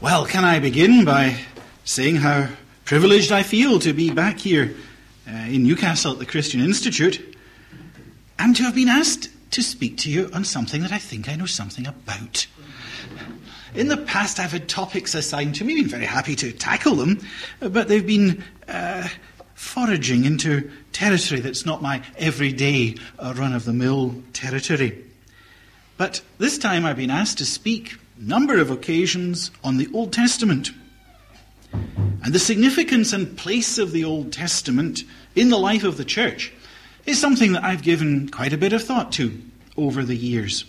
Well, can I begin by saying how privileged I feel to be back here uh, in Newcastle at the Christian Institute and to have been asked to speak to you on something that I think I know something about. In the past, I've had topics assigned to me, been very happy to tackle them, but they've been uh, foraging into territory that's not my everyday uh, run of the mill territory. But this time I've been asked to speak number of occasions on the Old Testament. And the significance and place of the Old Testament in the life of the church is something that I've given quite a bit of thought to over the years.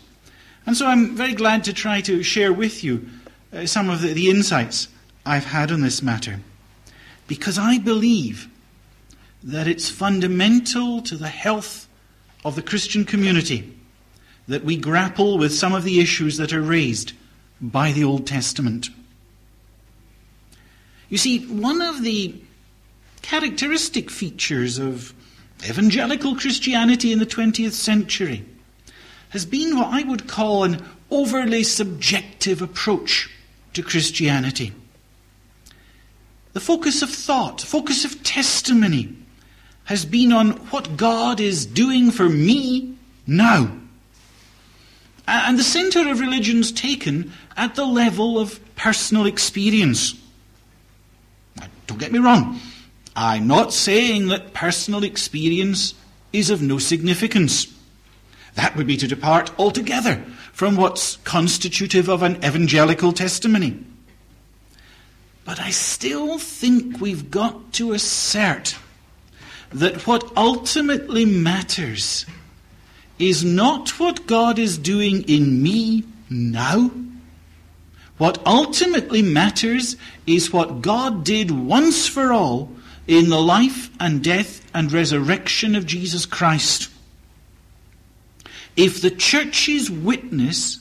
And so I'm very glad to try to share with you uh, some of the, the insights I've had on this matter. Because I believe that it's fundamental to the health of the Christian community that we grapple with some of the issues that are raised by the Old Testament. You see, one of the characteristic features of evangelical Christianity in the 20th century has been what I would call an overly subjective approach to Christianity. The focus of thought, focus of testimony, has been on what God is doing for me now. And the centre of religion's taken at the level of personal experience. Now, Don't get me wrong. I'm not saying that personal experience is of no significance. That would be to depart altogether from what's constitutive of an evangelical testimony. But I still think we've got to assert that what ultimately matters is not what God is doing in me now. What ultimately matters is what God did once for all in the life and death and resurrection of Jesus Christ. If the church's witness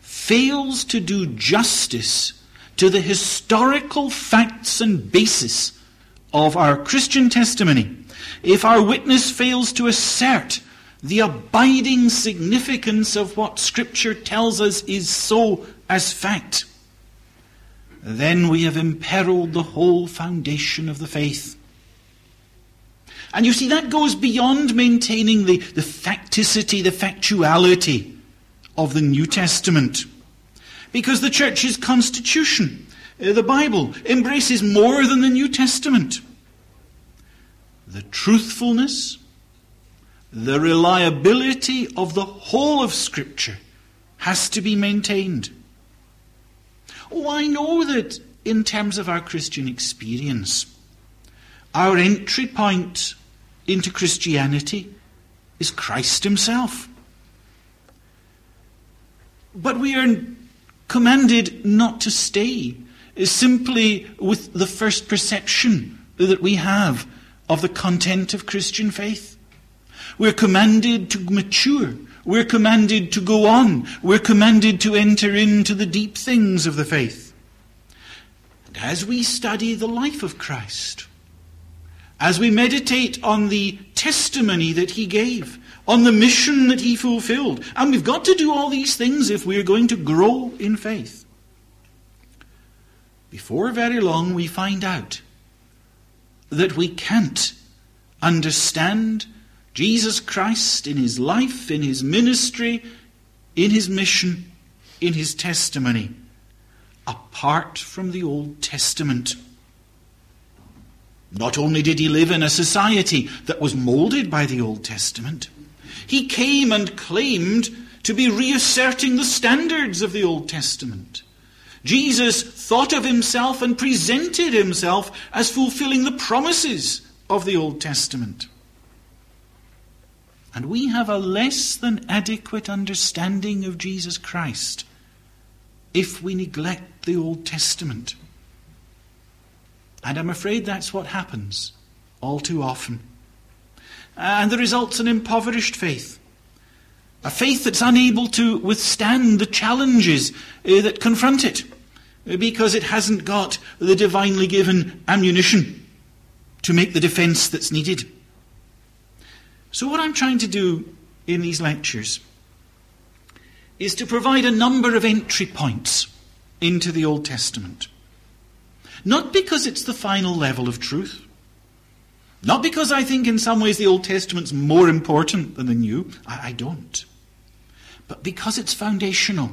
fails to do justice to the historical facts and basis of our Christian testimony, if our witness fails to assert the abiding significance of what Scripture tells us is so as fact, then we have imperiled the whole foundation of the faith. And you see, that goes beyond maintaining the, the facticity, the factuality of the New Testament. Because the church's constitution, uh, the Bible, embraces more than the New Testament. The truthfulness, the reliability of the whole of Scripture has to be maintained. Oh, I know that in terms of our Christian experience, our entry point into Christianity is Christ Himself. But we are commanded not to stay simply with the first perception that we have of the content of Christian faith. We're commanded to mature. We're commanded to go on. We're commanded to enter into the deep things of the faith. And as we study the life of Christ, as we meditate on the testimony that he gave, on the mission that he fulfilled, and we've got to do all these things if we're going to grow in faith. Before very long, we find out that we can't understand Jesus Christ in his life, in his ministry, in his mission, in his testimony, apart from the Old Testament. Not only did he live in a society that was molded by the Old Testament, he came and claimed to be reasserting the standards of the Old Testament. Jesus thought of himself and presented himself as fulfilling the promises of the Old Testament. And we have a less than adequate understanding of Jesus Christ if we neglect the Old Testament. And I'm afraid that's what happens all too often. And the result's an impoverished faith. A faith that's unable to withstand the challenges uh, that confront it uh, because it hasn't got the divinely given ammunition to make the defense that's needed. So, what I'm trying to do in these lectures is to provide a number of entry points into the Old Testament. Not because it's the final level of truth. Not because I think in some ways the Old Testament's more important than the New. I, I don't. But because it's foundational.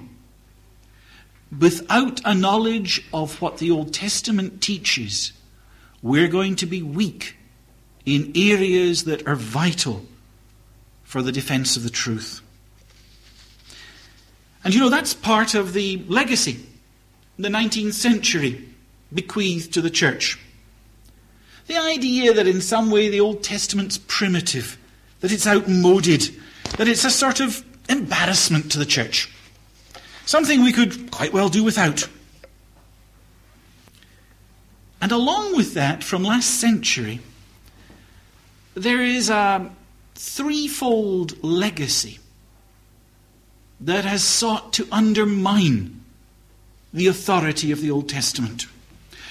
Without a knowledge of what the Old Testament teaches, we're going to be weak in areas that are vital for the defense of the truth. And you know, that's part of the legacy the 19th century bequeathed to the church. The idea that in some way the Old Testament's primitive, that it's outmoded, that it's a sort of embarrassment to the church. Something we could quite well do without. And along with that, from last century, there is a threefold legacy that has sought to undermine the authority of the Old Testament.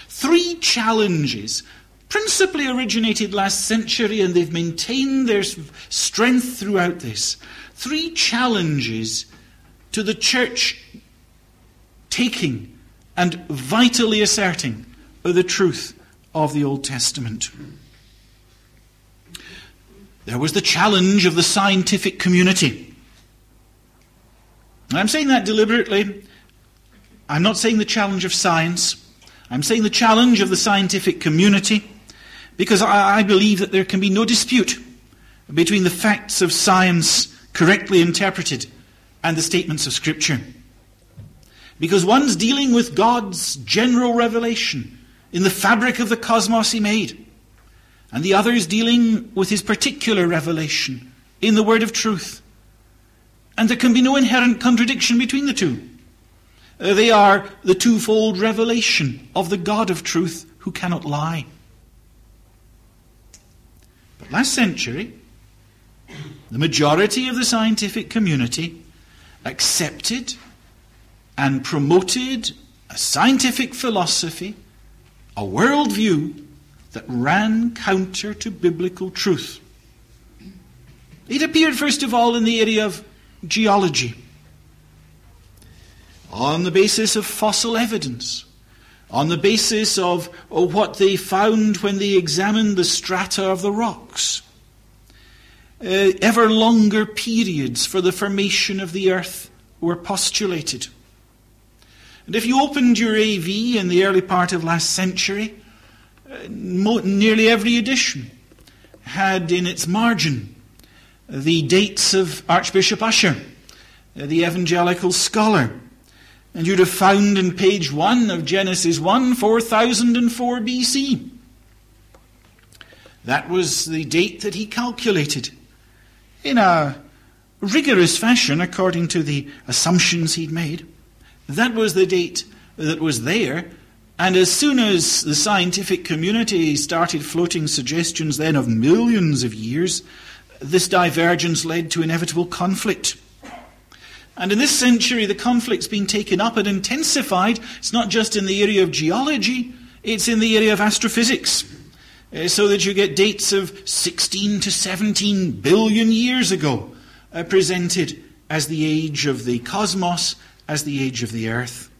Three challenges, principally originated last century, and they've maintained their strength throughout this. Three challenges to the church taking and vitally asserting the truth of the Old Testament. There was the challenge of the scientific community. I'm saying that deliberately. I'm not saying the challenge of science. I'm saying the challenge of the scientific community because I, I believe that there can be no dispute between the facts of science correctly interpreted and the statements of Scripture. Because one's dealing with God's general revelation in the fabric of the cosmos he made, and the other is dealing with his particular revelation in the word of truth. And there can be no inherent contradiction between the two. Uh, they are the twofold revelation of the God of truth who cannot lie. But last century, the majority of the scientific community accepted and promoted a scientific philosophy, a worldview that ran counter to biblical truth. It appeared, first of all, in the area of geology on the basis of fossil evidence, on the basis of, what they found when they examined the strata of the rocks. Uh, ever longer periods for the formation of the earth were postulated. And if you opened your AV in the early part of last century, nearly every edition had in its margin the dates of Archbishop Ussher, uh, the evangelical scholar, and you'd have found in page 1 of Genesis 1 4004 BC. That was the date that he calculated in a rigorous fashion according to the assumptions he'd made. That was the date that was there. And as soon as the scientific community started floating suggestions then of millions of years, this divergence led to inevitable conflict. And in this century, the conflict's been taken up and intensified. It's not just in the area of geology, it's in the area of astrophysics. Uh, so that you get dates of 16 to 17 billion years ago uh, presented as the age of the cosmos, as the age of the earth.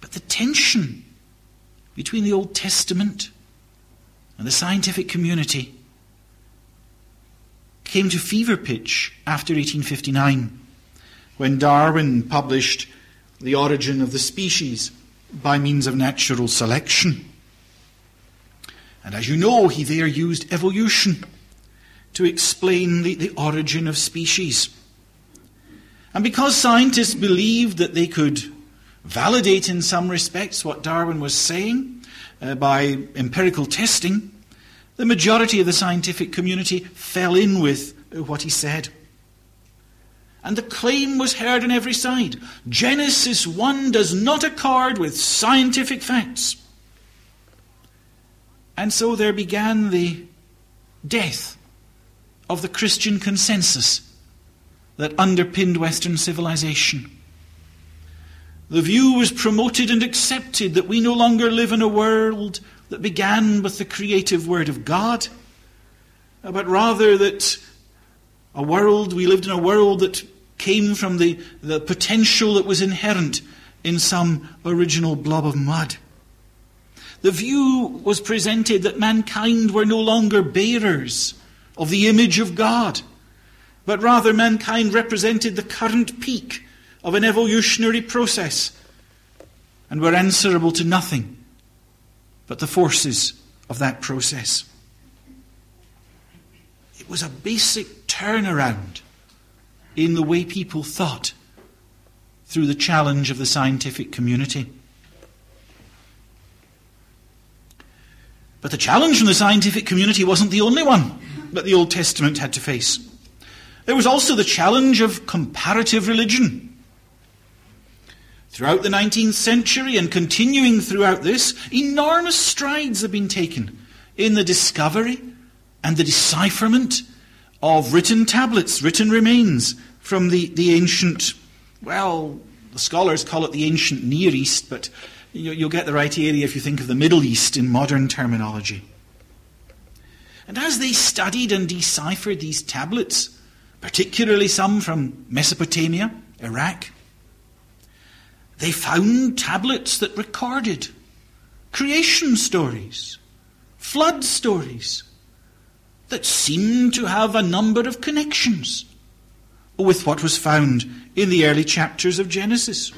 But the tension between the Old Testament and the scientific community came to fever pitch after 1859 when Darwin published The Origin of the Species by means of natural selection. And as you know, he there used evolution to explain the, the origin of species. And because scientists believed that they could validate in some respects what Darwin was saying uh, by empirical testing, the majority of the scientific community fell in with what he said. And the claim was heard on every side Genesis 1 does not accord with scientific facts. And so there began the death of the Christian consensus that underpinned Western civilization. The view was promoted and accepted that we no longer live in a world that began with the creative Word of God, uh, but rather that a world, we lived in a world that came from the, the potential that was inherent in some original blob of mud. The view was presented that mankind were no longer bearers of the image of God, but rather mankind represented the current peak of an evolutionary process and were answerable to nothing but the forces of that process. It was a basic turnaround in the way people thought through the challenge of the scientific community. But the challenge from the scientific community wasn't the only one that the Old Testament had to face. There was also the challenge of comparative religion. Throughout the 19th century and continuing throughout this, enormous strides have been taken in the discovery and the decipherment of written tablets, written remains from the, the ancient, well, the scholars call it the ancient Near East, but you'll get the right area if you think of the Middle East in modern terminology. And as they studied and deciphered these tablets, particularly some from Mesopotamia, Iraq, they found tablets that recorded creation stories, flood stories, that seemed to have a number of connections with what was found in the early chapters of Genesis.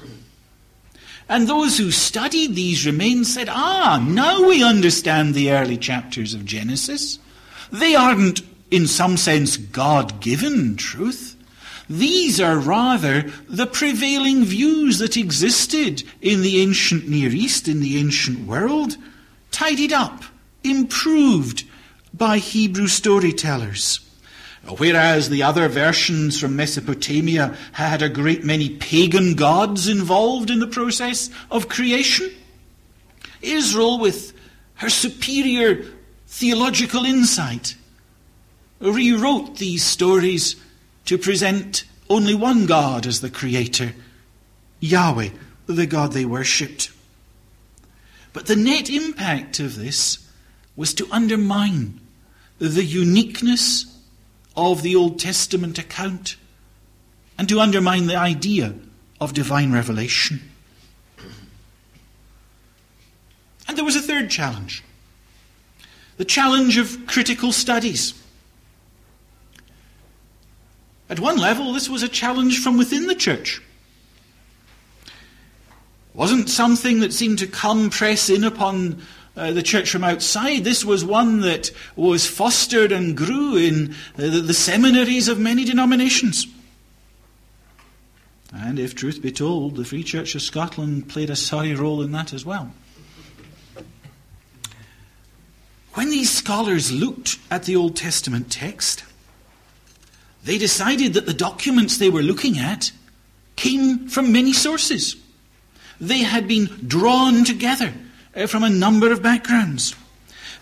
And those who studied these remains said, ah, now we understand the early chapters of Genesis. They aren't, in some sense, God given truth. These are rather the prevailing views that existed in the ancient Near East, in the ancient world, tidied up, improved by Hebrew storytellers. Whereas the other versions from Mesopotamia had a great many pagan gods involved in the process of creation, Israel, with her superior theological insight, rewrote these stories to present only one God as the creator, Yahweh, the God they worshipped. But the net impact of this was to undermine the uniqueness of the Old Testament account and to undermine the idea of divine revelation. And there was a third challenge the challenge of critical studies. At one level, this was a challenge from within the church. It wasn't something that seemed to come press in upon uh, the church from outside. This was one that was fostered and grew in the, the seminaries of many denominations. And if truth be told, the Free Church of Scotland played a sorry role in that as well. When these scholars looked at the Old Testament text, they decided that the documents they were looking at came from many sources. They had been drawn together uh, from a number of backgrounds.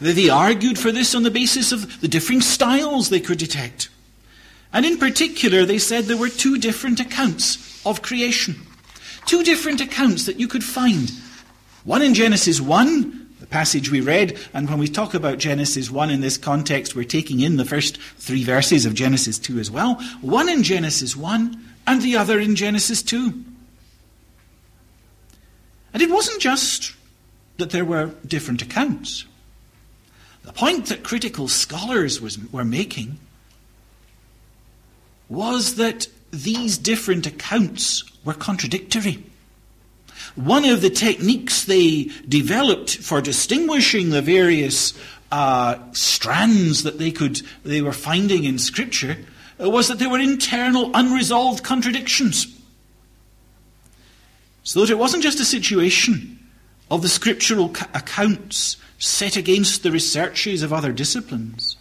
They argued for this on the basis of the differing styles they could detect. And in particular, they said there were two different accounts of creation. Two different accounts that you could find. One in Genesis 1, the passage we read, and when we talk about Genesis 1 in this context, we're taking in the first three verses of Genesis 2 as well. One in Genesis 1, and the other in Genesis 2. And it wasn't just that there were different accounts. The point that critical scholars was, were making was that these different accounts were contradictory. One of the techniques they developed for distinguishing the various uh, strands that they could they were finding in Scripture was that there were internal unresolved contradictions. So that it wasn't just a situation of the scriptural accounts set against the researches of other disciplines.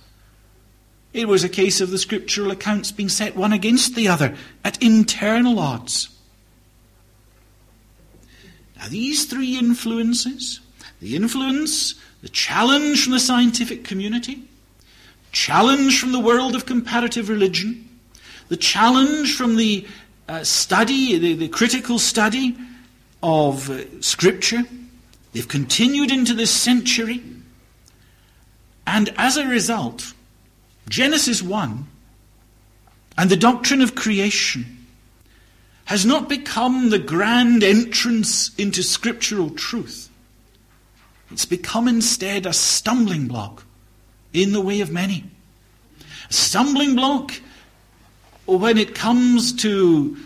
It was a case of the scriptural accounts being set one against the other at internal odds. Now, these three influences the influence, the challenge from the scientific community, challenge from the world of comparative religion, the challenge from the uh, study, the, the, critical study of uh, Scripture, They've continued into this century. And as a result, Genesis 1 and the doctrine of creation has not become the grand entrance into scriptural truth. It's become instead a stumbling block in the way of many. A stumbling block when it comes to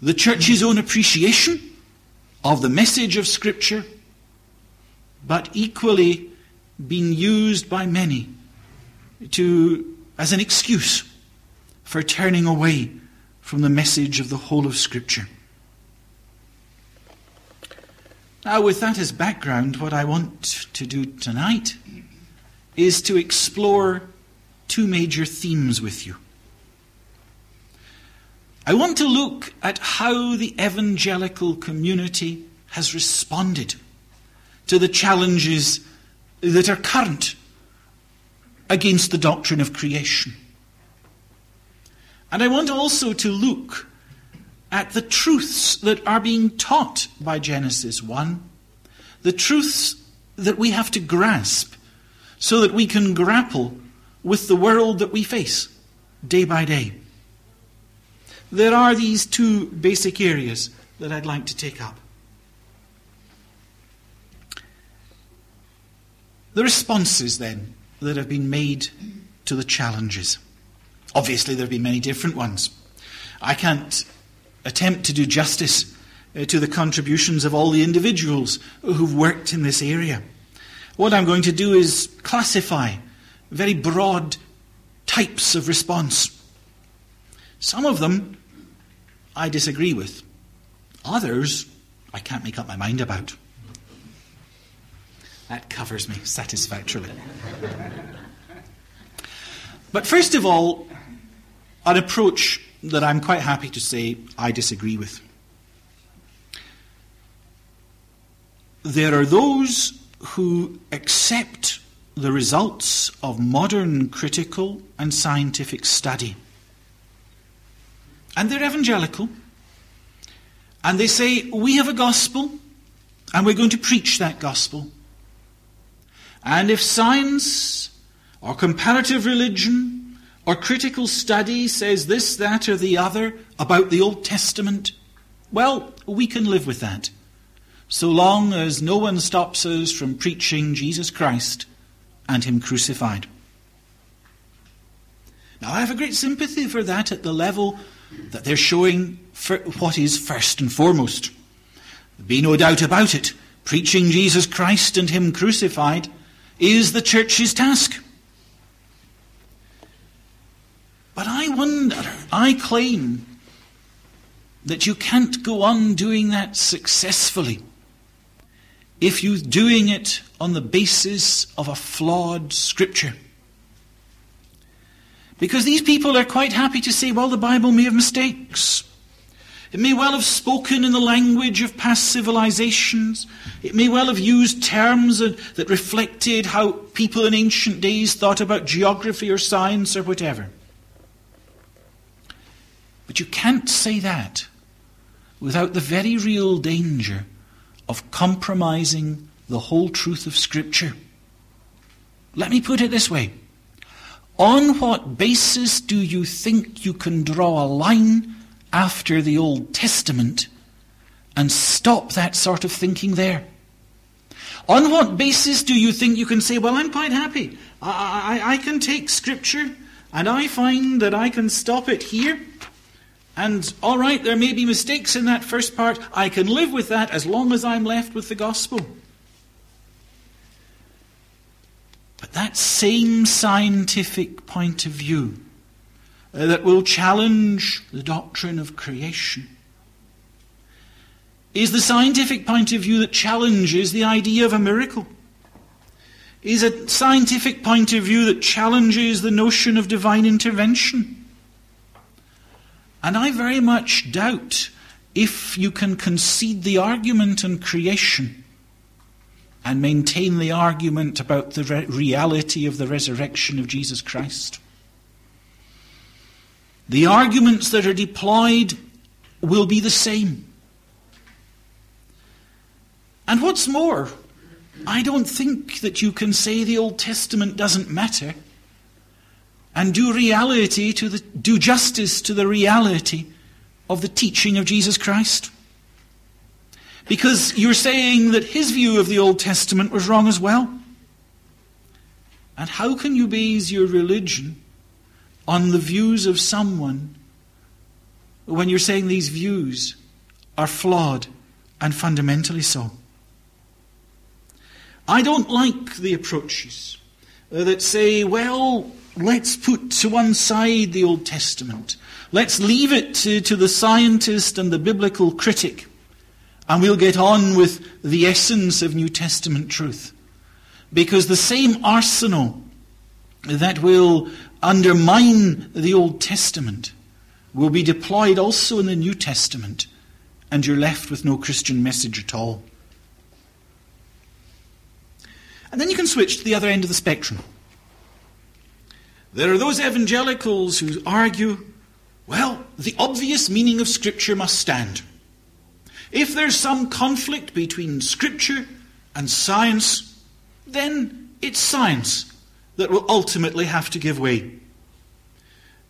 the church's own appreciation of the message of Scripture, but equally being used by many to, as an excuse for turning away from the message of the whole of Scripture. Now, with that as background, what I want to do tonight is to explore two major themes with you. I want to look at how the evangelical community has responded to the challenges that are current against the doctrine of creation. And I want also to look at the truths that are being taught by Genesis 1, the truths that we have to grasp so that we can grapple with the world that we face day by day. There are these two basic areas that I'd like to take up. The responses, then, that have been made to the challenges. Obviously, there have been many different ones. I can't attempt to do justice uh, to the contributions of all the individuals who've worked in this area. What I'm going to do is classify very broad types of response. Some of them I disagree with, others I can't make up my mind about. That covers me satisfactorily. but first of all, an approach that I'm quite happy to say I disagree with. There are those who accept the results of modern critical and scientific study. And they're evangelical. And they say, We have a gospel, and we're going to preach that gospel. And if science or comparative religion or critical study says this, that, or the other about the Old Testament, well, we can live with that, so long as no one stops us from preaching Jesus Christ and Him crucified. Now, I have a great sympathy for that at the level that they're showing what is first and foremost. Be no doubt about it, preaching Jesus Christ and Him crucified is the church's task. But I wonder, I claim that you can't go on doing that successfully if you're doing it on the basis of a flawed scripture. Because these people are quite happy to say, well, the Bible may have mistakes. It may well have spoken in the language of past civilizations. It may well have used terms that reflected how people in ancient days thought about geography or science or whatever. But you can't say that without the very real danger of compromising the whole truth of Scripture. Let me put it this way. On what basis do you think you can draw a line after the Old Testament and stop that sort of thinking there? On what basis do you think you can say, well, I'm quite happy. I, I, I can take Scripture and I find that I can stop it here and all right, there may be mistakes in that first part. I can live with that as long as I'm left with the gospel. But that same scientific point of view uh, that will challenge the doctrine of creation is the scientific point of view that challenges the idea of a miracle. Is a scientific point of view that challenges the notion of divine intervention and I very much doubt if you can concede the argument on creation and maintain the argument about the re- reality of the resurrection of Jesus Christ. The arguments that are deployed will be the same. And what's more, I don't think that you can say the Old Testament doesn't matter and do reality to the, do justice to the reality of the teaching of Jesus Christ? Because you're saying that his view of the Old Testament was wrong as well? And how can you base your religion on the views of someone when you're saying these views are flawed and fundamentally so? I don't like the approaches that say, well, let's put to one side the Old Testament. Let's leave it to, to the scientist and the biblical critic, and we'll get on with the essence of New Testament truth. Because the same arsenal that will undermine the Old Testament will be deployed also in the New Testament, and you're left with no Christian message at all. And then you can switch to the other end of the spectrum. There are those evangelicals who argue, well, the obvious meaning of Scripture must stand. If there's some conflict between Scripture and science, then it's science that will ultimately have to give way.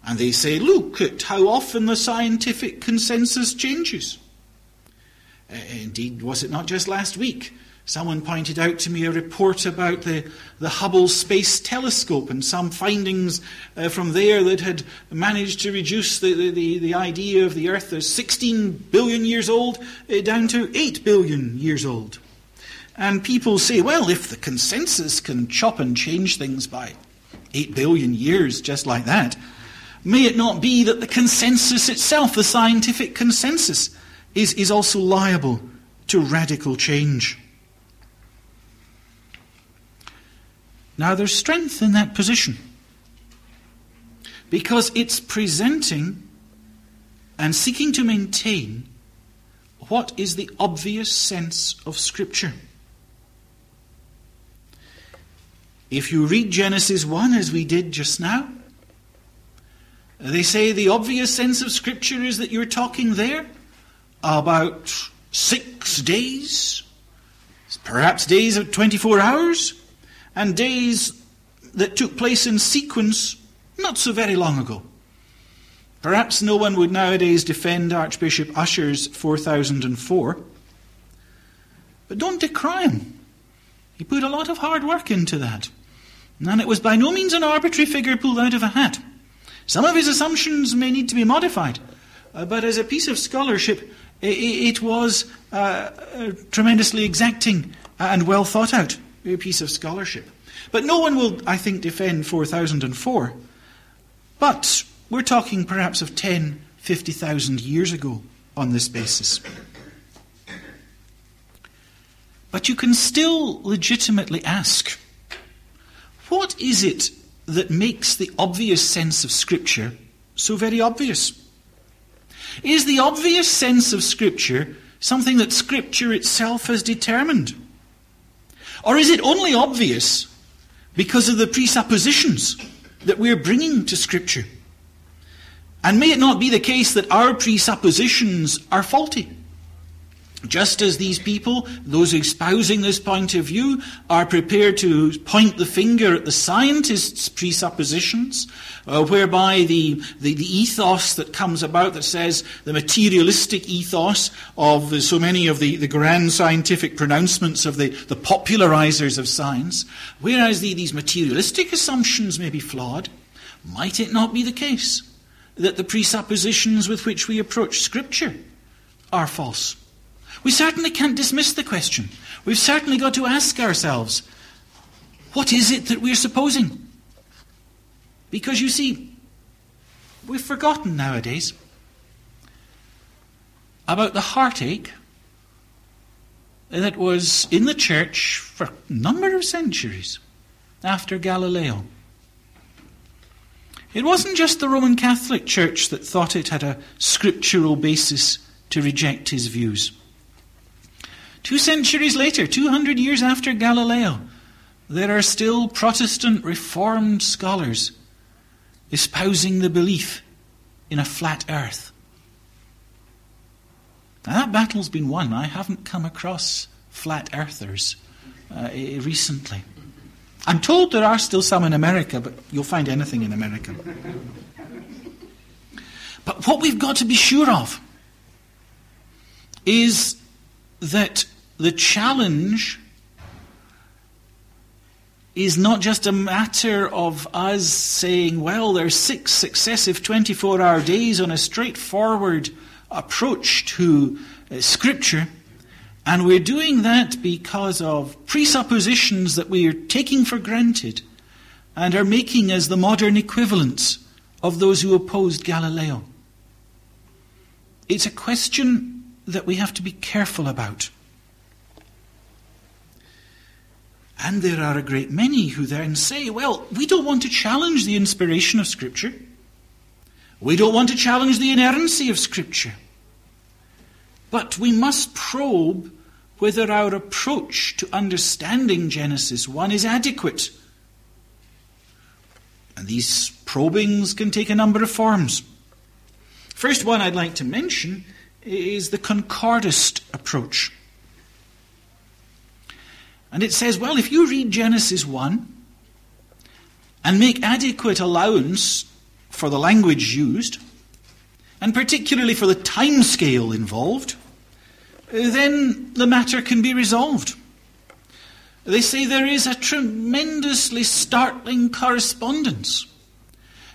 And they say, look at how often the scientific consensus changes. Uh, indeed, was it not just last week Someone pointed out to me a report about the, the Hubble Space Telescope and some findings uh, from there that had managed to reduce the, the, the, idea of the Earth as 16 billion years old uh, down to 8 billion years old. And people say, well, if the consensus can chop and change things by 8 billion years just like that, may it not be that the consensus itself, the scientific consensus, is, is also liable to radical change? Now, there's strength in that position because it's presenting and seeking to maintain what is the obvious sense of Scripture. If you read Genesis 1 as we did just now, they say the obvious sense of Scripture is that you're talking there about six days, perhaps days of 24 hours, and days that took place in sequence not so very long ago. Perhaps no one would nowadays defend Archbishop Ussher's 4004, but don't decry him. He put a lot of hard work into that. And it was by no means an arbitrary figure pulled out of a hat. Some of his assumptions may need to be modified, uh, but as a piece of scholarship, it, it was uh, uh, tremendously exacting and well thought out a piece of scholarship. But no one will, I think, defend 4004. But we're talking perhaps of 10, 50,000 years ago on this basis. But you can still legitimately ask what is it that makes the obvious sense of Scripture so very obvious? Is the obvious sense of Scripture something that Scripture itself has determined? Or is it only obvious because of the presuppositions that we're bringing to Scripture? And may it not be the case that our presuppositions are faulty? Just as these people, those espousing this point of view, are prepared to point the finger at the scientists' presuppositions, uh, whereby the, the, the, ethos that comes about that says the materialistic ethos of so many of the, the grand scientific pronouncements of the, the popularizers of science, whereas the, these materialistic assumptions may be flawed, might it not be the case that the presuppositions with which we approach Scripture are false? We certainly can't dismiss the question. We've certainly got to ask ourselves what is it that we're supposing? Because you see, we've forgotten nowadays about the heartache that was in the church for a number of centuries after Galileo. It wasn't just the Roman Catholic Church that thought it had a scriptural basis to reject his views. Two centuries later, 200 years after Galileo, there are still Protestant Reformed scholars espousing the belief in a flat earth. Now, that battle's been won. I haven't come across flat earthers uh, recently. I'm told there are still some in America, but you'll find anything in America. But what we've got to be sure of is that the challenge is not just a matter of us saying, well, there's six successive 24 hour days on a straightforward approach to uh, Scripture, and we're doing that because of presuppositions that we are taking for granted and are making as the modern equivalents of those who opposed Galileo. It's a question that we have to be careful about. And there are a great many who then say, well, we don't want to challenge the inspiration of Scripture. We don't want to challenge the inerrancy of Scripture. But we must probe whether our approach to understanding Genesis 1 is adequate. And these probings can take a number of forms. First one I'd like to mention is the concordist approach. And it says, well, if you read Genesis 1 and make adequate allowance for the language used, and particularly for the time scale involved, then the matter can be resolved. They say there is a tremendously startling correspondence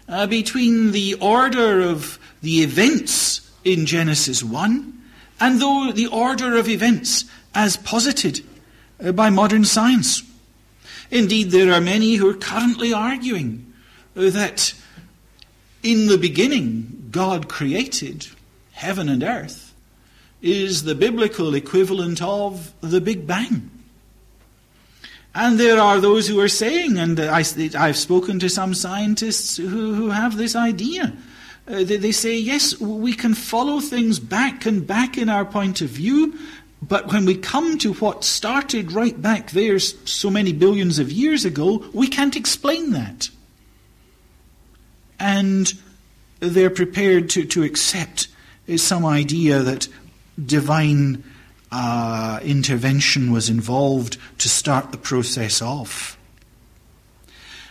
uh, between the order of the events in Genesis 1 and though the order of events as posited uh, by modern science. Indeed, there are many who are currently arguing uh, that in the beginning God created heaven and earth is the biblical equivalent of the Big Bang. And there are those who are saying, and I, have spoken to some scientists who, who have this idea. Uh, they, they say, yes, we can follow things back and back in our point of view, but when we come to what started right back there so many billions of years ago, we can't explain that. And they're prepared to, to accept some idea that divine uh, intervention was involved to start the process off.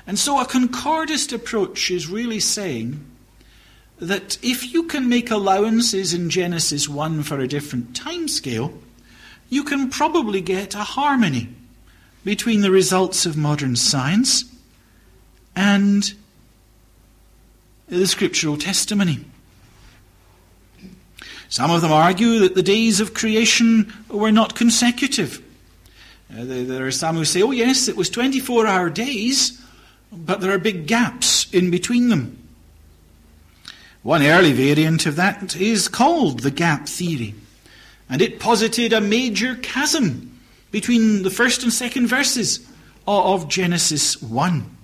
And so a concordist approach is really saying that if you can make allowances in Genesis 1 for a different time scale, you can probably get a harmony between the results of modern science and the scriptural testimony. Some of them argue that the days of creation were not consecutive. Uh, there are some who say, oh, yes, it was 24 hour days, but there are big gaps in between them. One early variant of that is called the gap theory, and it posited a major chasm between the first and second verses of Genesis 1.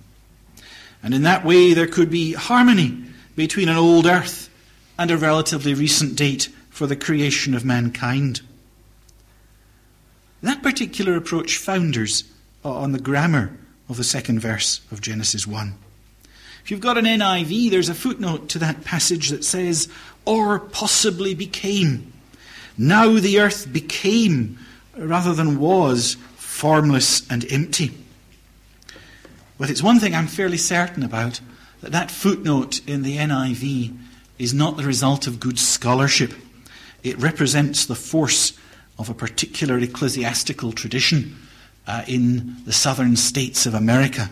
And in that way, there could be harmony between an old earth and a relatively recent date for the creation of mankind. That particular approach founders on the grammar of the second verse of Genesis 1. If you've got an NIV, there's a footnote to that passage that says, or possibly became. Now the earth became, rather than was, formless and empty. But it's one thing I'm fairly certain about that that footnote in the NIV is not the result of good scholarship. It represents the force of a particular ecclesiastical tradition uh, in the southern states of America.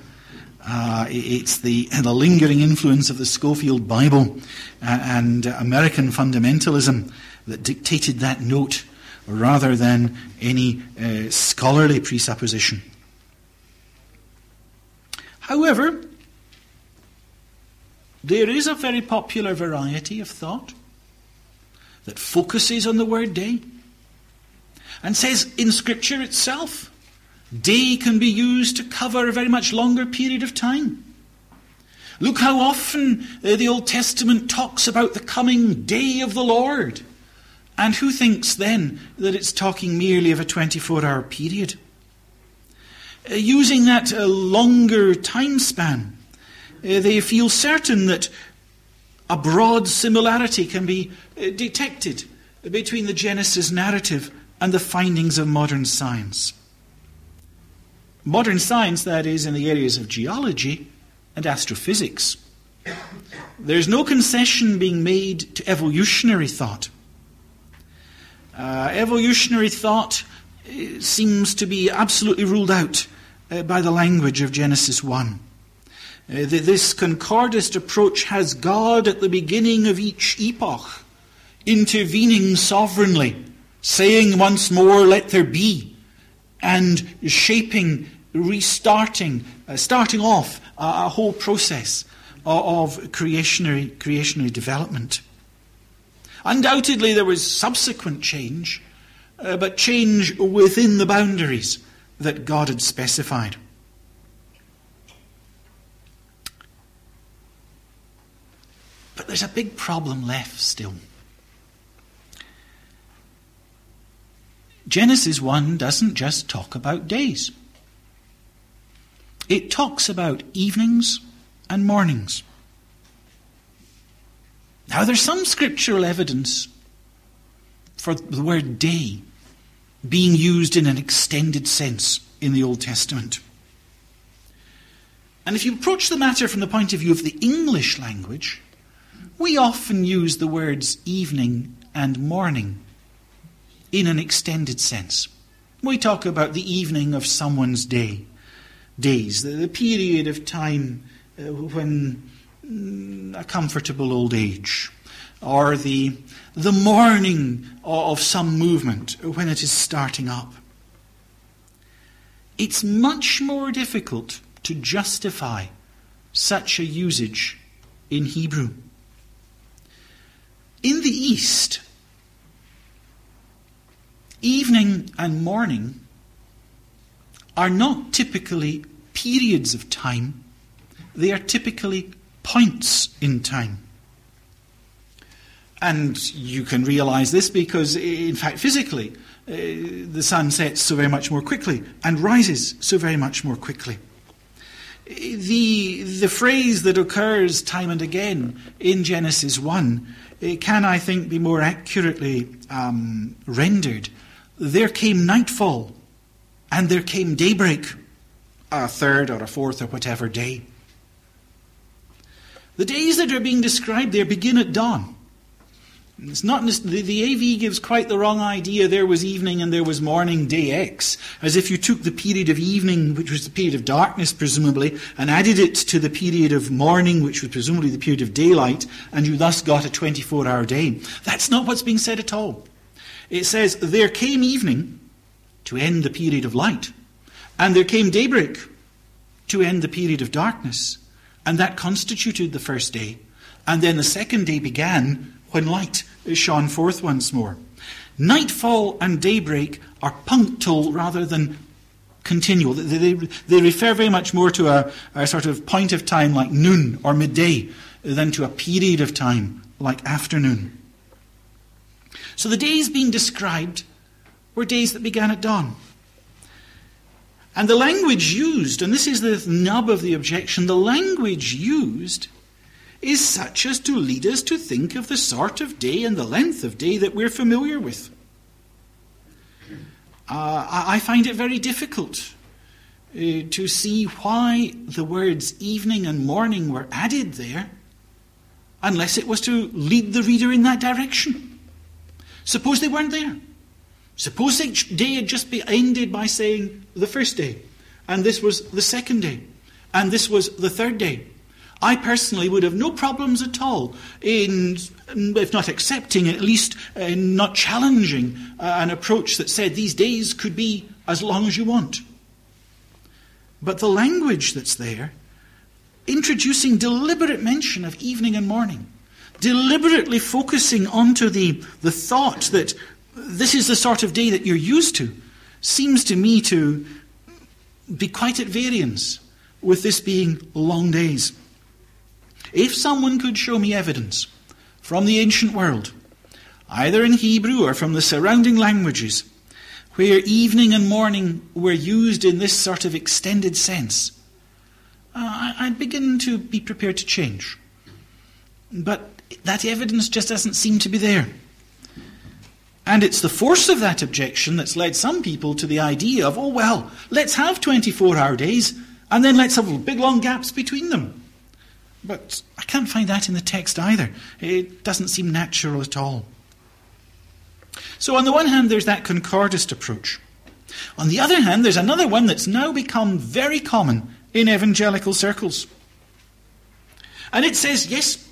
Uh, it's the, the lingering influence of the Scofield Bible uh, and American fundamentalism that dictated that note rather than any uh, scholarly presupposition. However, there is a very popular variety of thought that focuses on the word day and says in Scripture itself, day can be used to cover a very much longer period of time. Look how often uh, the Old Testament talks about the coming day of the Lord. And who thinks then that it's talking merely of a 24 hour period? Uh, using that uh, longer time span, they feel certain that a broad similarity can be detected between the Genesis narrative and the findings of modern science. Modern science, that is, in the areas of geology and astrophysics. There's no concession being made to evolutionary thought. Uh, evolutionary thought uh, seems to be absolutely ruled out uh, by the language of Genesis 1. Uh, this concordist approach has God at the beginning of each epoch, intervening sovereignly, saying once more, Let there be, and shaping, restarting, uh, starting off a, a whole process of, of creationary, creationary development. Undoubtedly, there was subsequent change, uh, but change within the boundaries that God had specified. But there's a big problem left still. Genesis 1 doesn't just talk about days, it talks about evenings and mornings. Now, there's some scriptural evidence for the word day being used in an extended sense in the Old Testament. And if you approach the matter from the point of view of the English language, we often use the words evening and morning in an extended sense. We talk about the evening of someone's day, days, the, the period of time uh, when mm, a comfortable old age, or the, the morning of some movement when it is starting up. It's much more difficult to justify such a usage in Hebrew. In the East, evening and morning are not typically periods of time, they are typically points in time. And you can realize this because, in fact, physically, uh, the sun sets so very much more quickly and rises so very much more quickly. The, the phrase that occurs time and again in Genesis 1 can, I think, be more accurately um, rendered. There came nightfall, and there came daybreak, a third or a fourth or whatever day. The days that are being described there begin at dawn. It's not the, the AV gives quite the wrong idea. There was evening and there was morning, day X, as if you took the period of evening, which was the period of darkness, presumably, and added it to the period of morning, which was presumably the period of daylight, and you thus got a 24-hour day. That's not what's being said at all. It says there came evening to end the period of light, and there came daybreak to end the period of darkness. And that constituted the first day. And then the second day began when light shone forth once more. Nightfall and daybreak are punctual rather than continual. They, they, they refer very much more to a, a, sort of point of time like noon or midday than to a period of time like afternoon. So the days being described were days that began at dawn. And the language used, and this is the nub of the objection, the language used is such as to lead us to think of the sort of day and the length of day that we're familiar with. Uh, I find it very difficult uh, to see why the words evening and morning were added there unless it was to lead the reader in that direction. Suppose they weren't there. Suppose each day had just been ended by saying the first day, and this was the second day, and this was the third day. I personally would have no problems at all in, if not accepting, at least uh, not challenging uh, an approach that said these days could be as long as you want. But the language that's there, introducing deliberate mention of evening and morning, deliberately focusing onto the, the thought that this is the sort of day that you're used to seems to me to be quite at variance with this being long days. If someone could show me evidence from the ancient world, either in Hebrew or from the surrounding languages, where evening and morning were used in this sort of extended sense, uh, I'd begin to be prepared to change. But that evidence just doesn't seem to be there. And it's the force of that objection that's led some people to the idea of, oh, well, let's have 24 hour days and then let's have big long gaps between them. But I can't find that in the text either. It doesn't seem natural at all. So, on the one hand, there's that concordist approach. On the other hand, there's another one that's now become very common in evangelical circles. And it says, yes,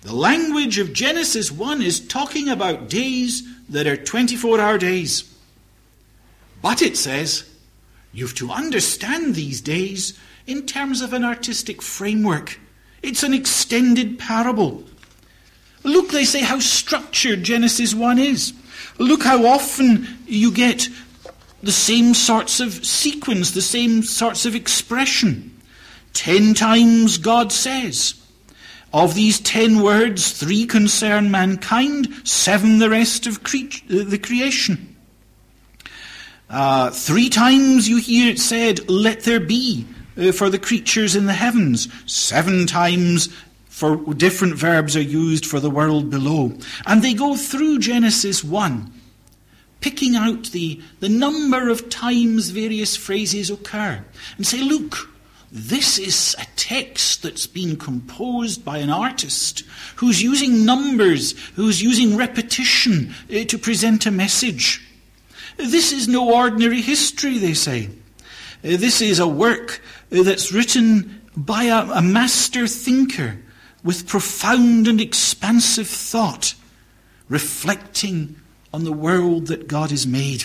the language of Genesis 1 is talking about days that are 24 hour days. But it says, you've to understand these days in terms of an artistic framework. It's an extended parable. Look, they say, how structured Genesis 1 is. Look how often you get the same sorts of sequence, the same sorts of expression. Ten times God says. Of these ten words, three concern mankind, seven the rest of cre- the creation. Uh, three times you hear it said, Let there be uh, for the creatures in the heavens. Seven times for different verbs are used for the world below. And they go through Genesis 1, picking out the, the number of times various phrases occur, and say, Look, this is a text that's been composed by an artist who's using numbers, who's using repetition uh, to present a message. This is no ordinary history, they say. Uh, this is a work uh, that's written by a, a master thinker with profound and expansive thought, reflecting on the world that God has made.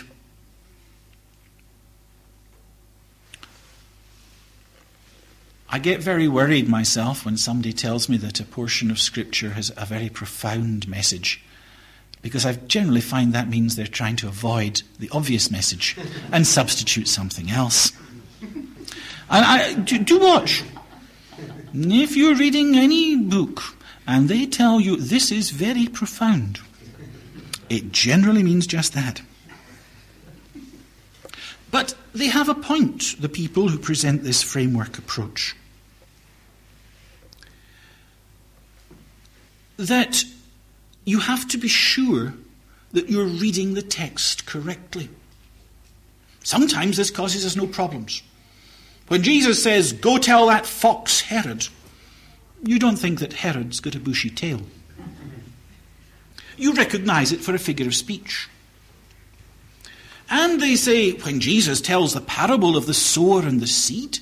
I get very worried myself when somebody tells me that a portion of Scripture has a very profound message, because I generally find that means they're trying to avoid the obvious message and substitute something else. And I, do, do watch. If you're reading any book and they tell you this is very profound, it generally means just that. But they have a point, the people who present this framework approach. That you have to be sure that you're reading the text correctly. Sometimes this causes us no problems. When Jesus says, Go tell that fox Herod, you don't think that Herod's got a bushy tail. You recognize it for a figure of speech. And they say, when Jesus tells the parable of the sower and the seed,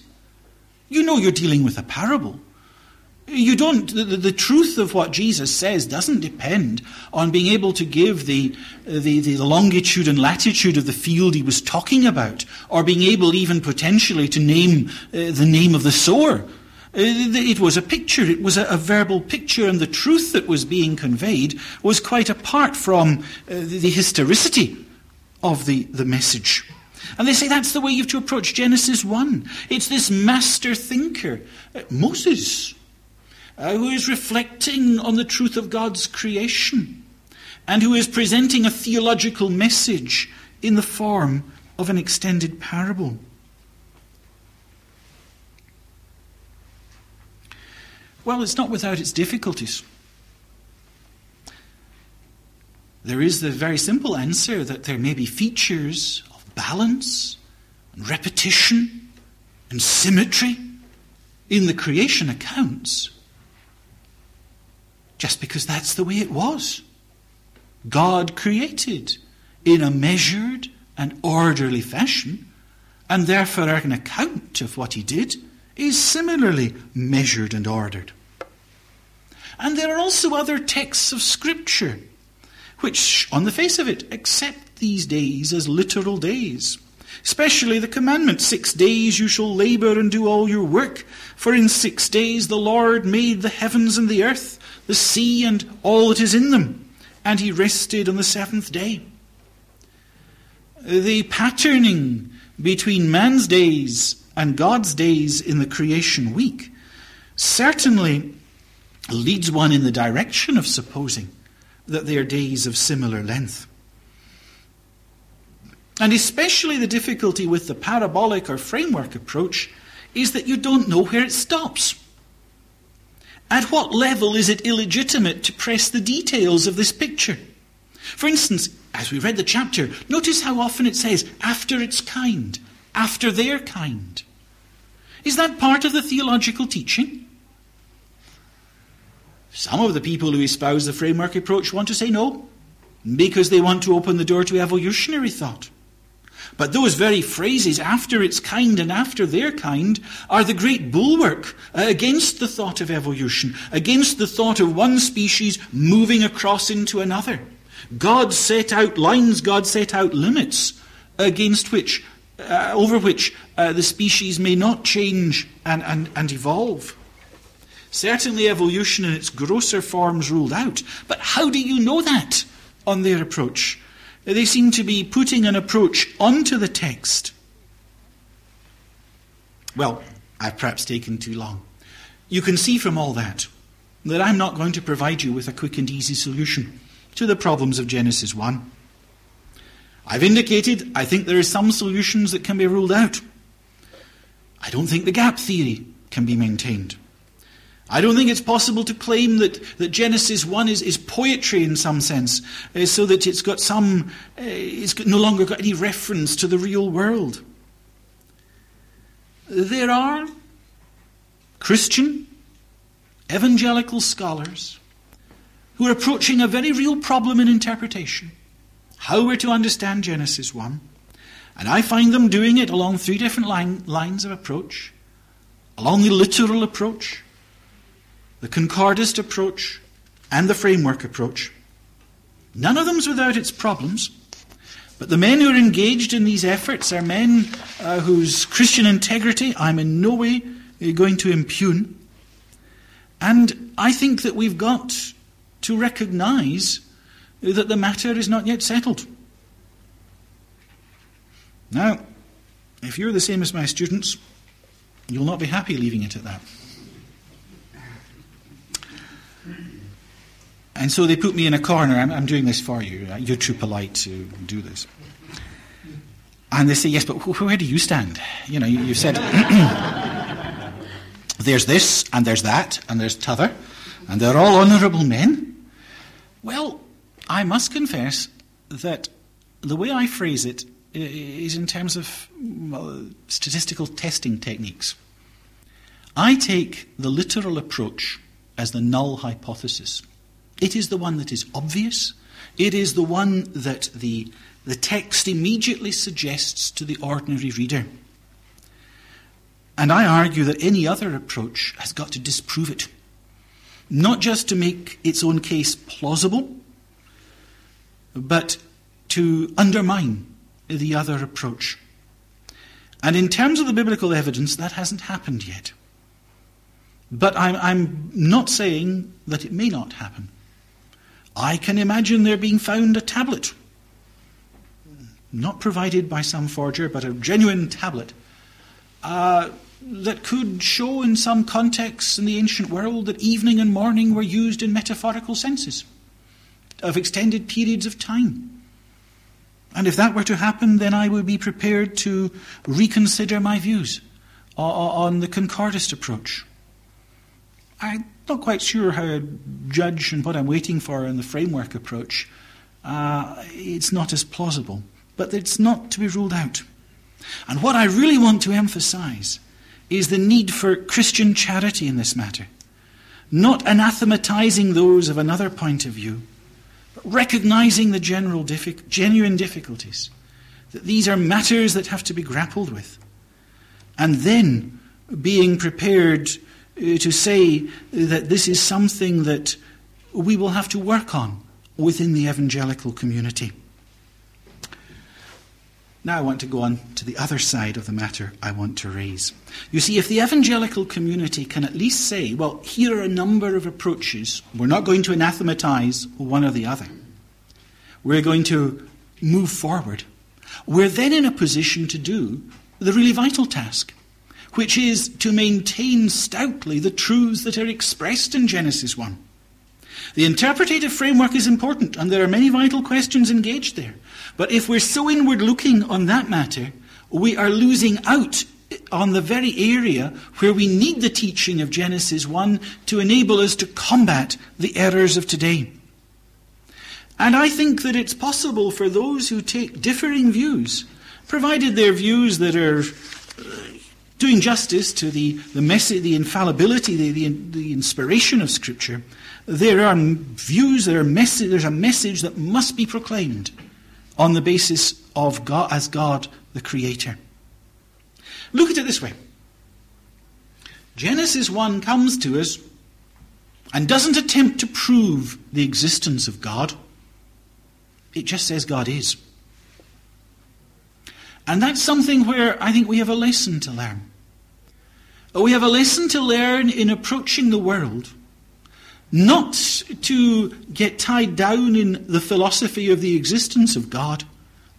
you know you're dealing with a parable. You don't, the, the, truth of what Jesus says doesn't depend on being able to give the, the, the, longitude and latitude of the field he was talking about, or being able even potentially to name uh, the name of the sower. Uh, it was a picture, it was a, verbal picture, and the truth that was being conveyed was quite apart from uh, the historicity of the, the message. And they say that's the way you have to approach Genesis 1. It's this master thinker, uh, Moses uh, who is reflecting on the truth of God's creation and who is presenting a theological message in the form of an extended parable. Well, it's not without its difficulties. There is the very simple answer that there may be features of balance and repetition and symmetry in the creation accounts just because that's the way it was. God created in a measured and orderly fashion, and therefore an account of what he did is similarly measured and ordered. And there are also other texts of Scripture which, on the face of it, accept these days as literal days. Especially the commandment, six days you shall labor and do all your work, for in six days the Lord made the heavens and the earth, the sea and all that is in them, and he rested on the seventh day. The patterning between man's days and God's days in the creation week certainly leads one in the direction of supposing that they are days of similar length. And especially the difficulty with the parabolic or framework approach is that you don't know where it stops. At what level is it illegitimate to press the details of this picture? For instance, as we read the chapter, notice how often it says, after its kind, after their kind. Is that part of the theological teaching? Some of the people who espouse the framework approach want to say no. because they want to open the door to evolutionary thought. But those very phrases, after its kind and after their kind, are the great bulwark uh, against the thought of evolution, against the thought of one species moving across into another. God set out lines, God set out limits against which, uh, over which uh, the species may not change and, and, and evolve. Certainly, evolution in its grosser forms ruled out. But how do you know that on their approach? They seem to be putting an approach onto the text. Well, I've perhaps taken too long. You can see from all that that I'm not going to provide you with a quick and easy solution to the problems of Genesis 1. I've indicated I think there are some solutions that can be ruled out. I don't think the gap theory can be maintained. I don't think it's possible to claim that, that Genesis 1 is, is poetry in some sense, uh, so that it's got some, uh, no longer got any reference to the real world. There are Christian, evangelical scholars who are approaching a very real problem in interpretation how we're to understand Genesis 1. And I find them doing it along three different line, lines of approach along the literal approach the concordist approach, and the framework approach. None of them is without its problems, but the men who are engaged in these efforts are men uh, whose Christian integrity I'm in no way uh, going to impugn. And I think that we've got to recognize that the matter is not yet settled. Now, if you're the same as my students, you'll not be happy leaving it at that. And so they put me in a corner. I'm, I'm doing this for you. Uh, you're too polite to do this. And they say, Yes, but where do you stand? You know, you, you said, There's this, and there's that, and there's t'other, and they're all honourable men. Well, I must confess that the way I phrase it is in terms of well, statistical testing techniques. I take the literal approach as the null hypothesis. It is the one that is obvious. It is the one that the, the text immediately suggests to the ordinary reader. And I argue that any other approach has got to disprove it. Not just to make its own case plausible, but to undermine the other approach. And in terms of the biblical evidence, that hasn't happened yet. But I'm, I'm not saying that it may not happen. I can imagine there being found a tablet, not provided by some forger, but a genuine tablet, uh, that could show in some contexts in the ancient world that evening and morning were used in metaphorical senses of extended periods of time. And if that were to happen, then I would be prepared to reconsider my views on the concordist approach. I'm not quite sure how to judge and what I'm waiting for in the framework approach. Uh, it's not as plausible, but it's not to be ruled out. And what I really want to emphasize is the need for Christian charity in this matter, not anathematizing those of another point of view, but recognizing the general diffi- genuine difficulties, that these are matters that have to be grappled with, and then being prepared Uh, to say that this is something that we will have to work on within the evangelical community. Now I want to go on to the other side of the matter I want to raise. You see, if the evangelical community can at least say, well, here are a number of approaches, we're not going to anathematize one or the other, we're going to move forward, we're then in a position to do the really vital task which is to maintain stoutly the truths that are expressed in Genesis 1. The interpretative framework is important, and there are many vital questions engaged there. But if we're so inward looking on that matter, we are losing out on the very area where we need the teaching of Genesis 1 to enable us to combat the errors of today. And I think that it's possible for those who take differing views, provided they're views that are doing justice to the, the, message, the infallibility, the, the, the inspiration of Scripture, there are views, there are message, there's a message that must be proclaimed on the basis of God as God the Creator. Look at it this way. Genesis 1 comes to us and doesn't attempt to prove the existence of God. It just says God is. And that's something where I think we have a lesson to learn. We have a lesson to learn in approaching the world, not to get tied down in the philosophy of the existence of God,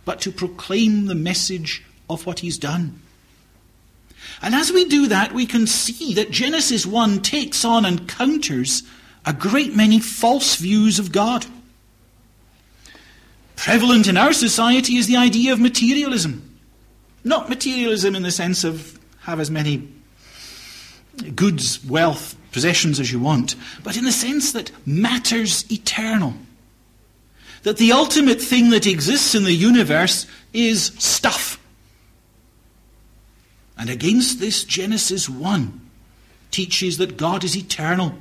but to proclaim the message of what He's done. And as we do that, we can see that Genesis 1 takes on and counters a great many false views of God. Prevalent in our society is the idea of materialism. Not materialism in the sense of have as many goods, wealth, possessions as you want, but in the sense that matter's eternal. That the ultimate thing that exists in the universe is stuff. And against this, Genesis 1 teaches that God is eternal,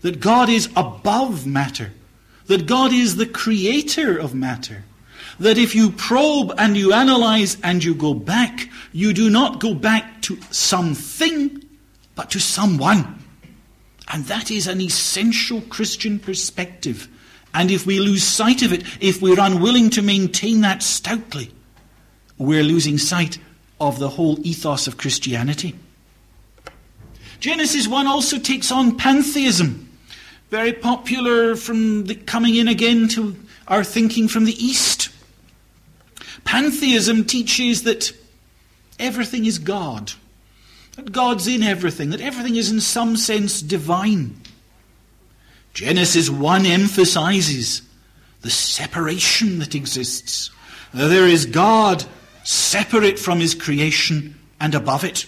that God is above matter, that God is the creator of matter. That if you probe and you analyze and you go back, you do not go back to something, but to someone. And that is an essential Christian perspective. And if we lose sight of it, if we're unwilling to maintain that stoutly, we're losing sight of the whole ethos of Christianity. Genesis 1 also takes on pantheism, very popular from the coming in again to our thinking from the East. Pantheism teaches that everything is God. That God's in everything, that everything is in some sense divine. Genesis 1 emphasizes the separation that exists. There is God separate from his creation and above it.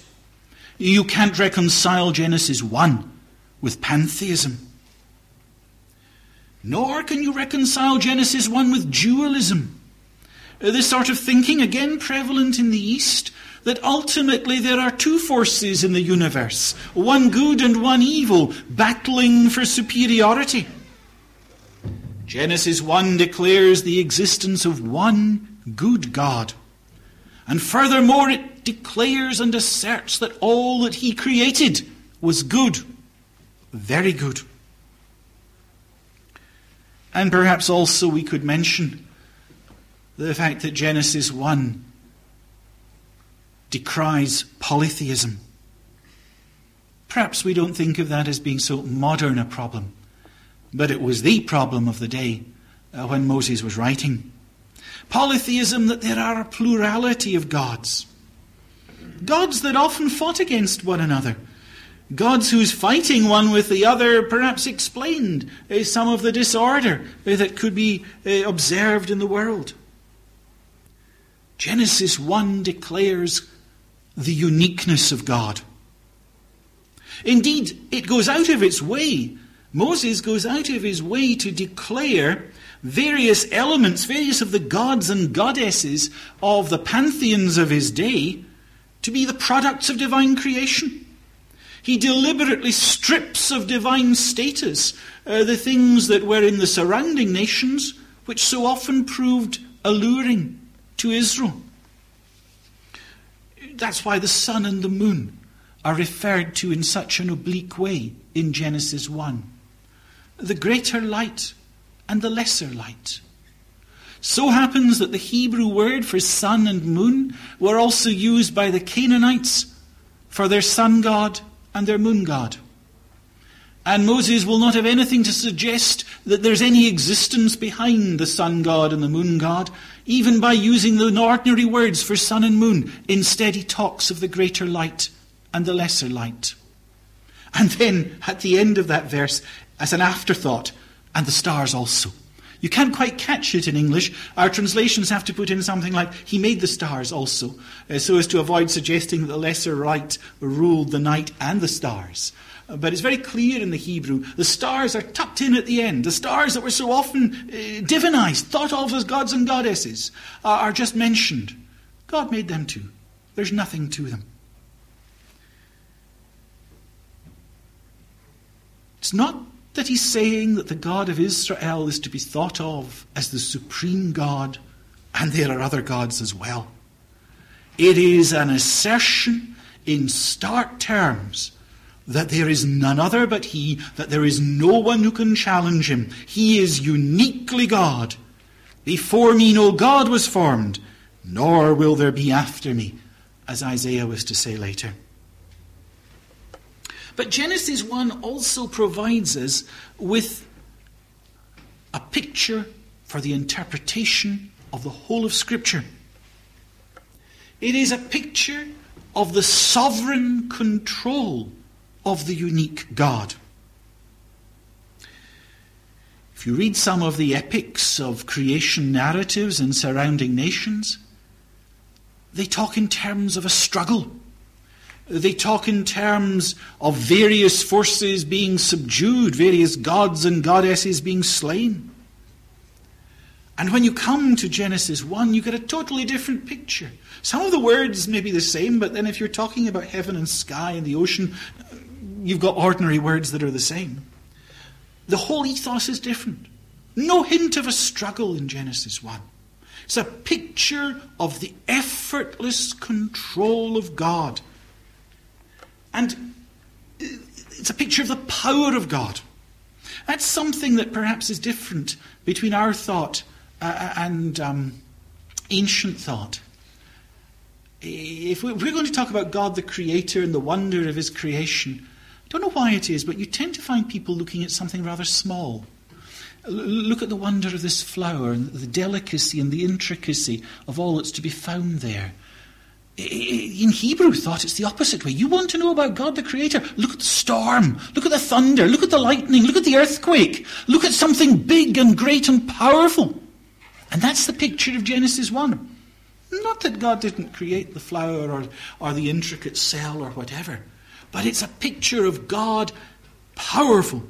You can't reconcile Genesis 1 with pantheism. Nor can you reconcile Genesis 1 with dualism. This sort of thinking, again prevalent in the East, that ultimately there are two forces in the universe, one good and one evil, battling for superiority. Genesis 1 declares the existence of one good God. And furthermore, it declares and asserts that all that He created was good, very good. And perhaps also we could mention the fact that Genesis 1 decries polytheism. Perhaps we don't think of that as being so modern a problem, but it was the problem of the day uh, when Moses was writing. Polytheism, that there are a plurality of gods. Gods that often fought against one another. Gods whose fighting one with the other perhaps explained uh, some of the disorder uh, that could be uh, observed in the world. Genesis 1 declares the uniqueness of God. Indeed, it goes out of its way. Moses goes out of his way to declare various elements, various of the gods and goddesses of the pantheons of his day to be the products of divine creation. He deliberately strips of divine status uh, the things that were in the surrounding nations, which so often proved alluring to Israel. That's why the sun and the moon are referred to in such an oblique way in Genesis 1. The greater light and the lesser light. So happens that the Hebrew word for sun and moon were also used by the Canaanites for their sun god and their moon god. And Moses will not have anything to suggest that there's any existence behind the sun god and the moon god, even by using the ordinary words for sun and moon. Instead, he talks of the greater light and the lesser light. And then, at the end of that verse, as an afterthought, and the stars also. You can't quite catch it in English. Our translations have to put in something like, He made the stars also, uh, so as to avoid suggesting that the lesser light ruled the night and the stars. But it's very clear in the Hebrew. The stars are tucked in at the end. The stars that were so often uh, divinized, thought of as gods and goddesses, uh, are just mentioned. God made them too. There's nothing to them. It's not that he's saying that the God of Israel is to be thought of as the supreme God, and there are other gods as well. It is an assertion in stark terms that there is none other but He, that there is no one who can challenge Him. He is uniquely God. Before me no God was formed, nor will there be after me, as Isaiah was to say later. But Genesis 1 also provides us with a picture for the interpretation of the whole of Scripture. It is a picture of the sovereign control of the unique God. If you read some of the epics of creation narratives in surrounding nations, they talk in terms of a struggle. They talk in terms of various forces being subdued, various gods and goddesses being slain. And when you come to Genesis 1, you get a totally different picture. Some of the words may be the same, but then if you're talking about heaven and sky and the ocean, you've got ordinary words that are the same. The whole ethos is different. No hint of a struggle in Genesis 1. It's a picture of the effortless control of God. And it's a picture of the power of God. That's something that perhaps is different between our thought uh, and um, ancient thought. If we're going to talk about God the Creator and the wonder of His creation, don't know why it is, but you tend to find people looking at something rather small. Look at the wonder of this flower and the delicacy and the intricacy of all that's to be found there. In Hebrew thought, it's the opposite way. You want to know about God the Creator? Look at the storm. Look at the thunder. Look at the lightning. Look at the earthquake. Look at something big and great and powerful. And that's the picture of Genesis 1. Not that God didn't create the flower or, or the intricate cell or whatever, but it's a picture of God powerful.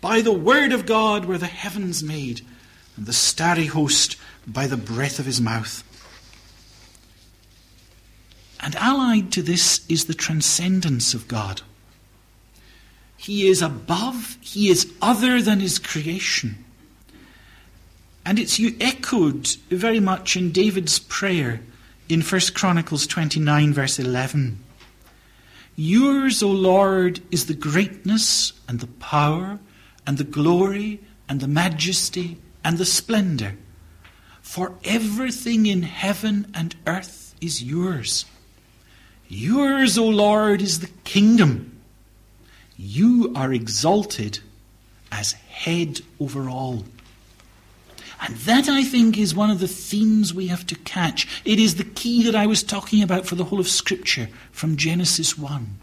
By the word of God were the heavens made, and the starry host by the breath of his mouth. And allied to this is the transcendence of God. He is above, he is other than his creation. And it's echoed very much in David's prayer in 1 Chronicles 29, verse 11. Yours, O Lord, is the greatness and the power and the glory and the majesty and the splendor. For everything in heaven and earth is yours. Yours, O Lord, is the kingdom. You are exalted as head over all. And that, I think, is one of the themes we have to catch. It is the key that I was talking about for the whole of Scripture from Genesis 1.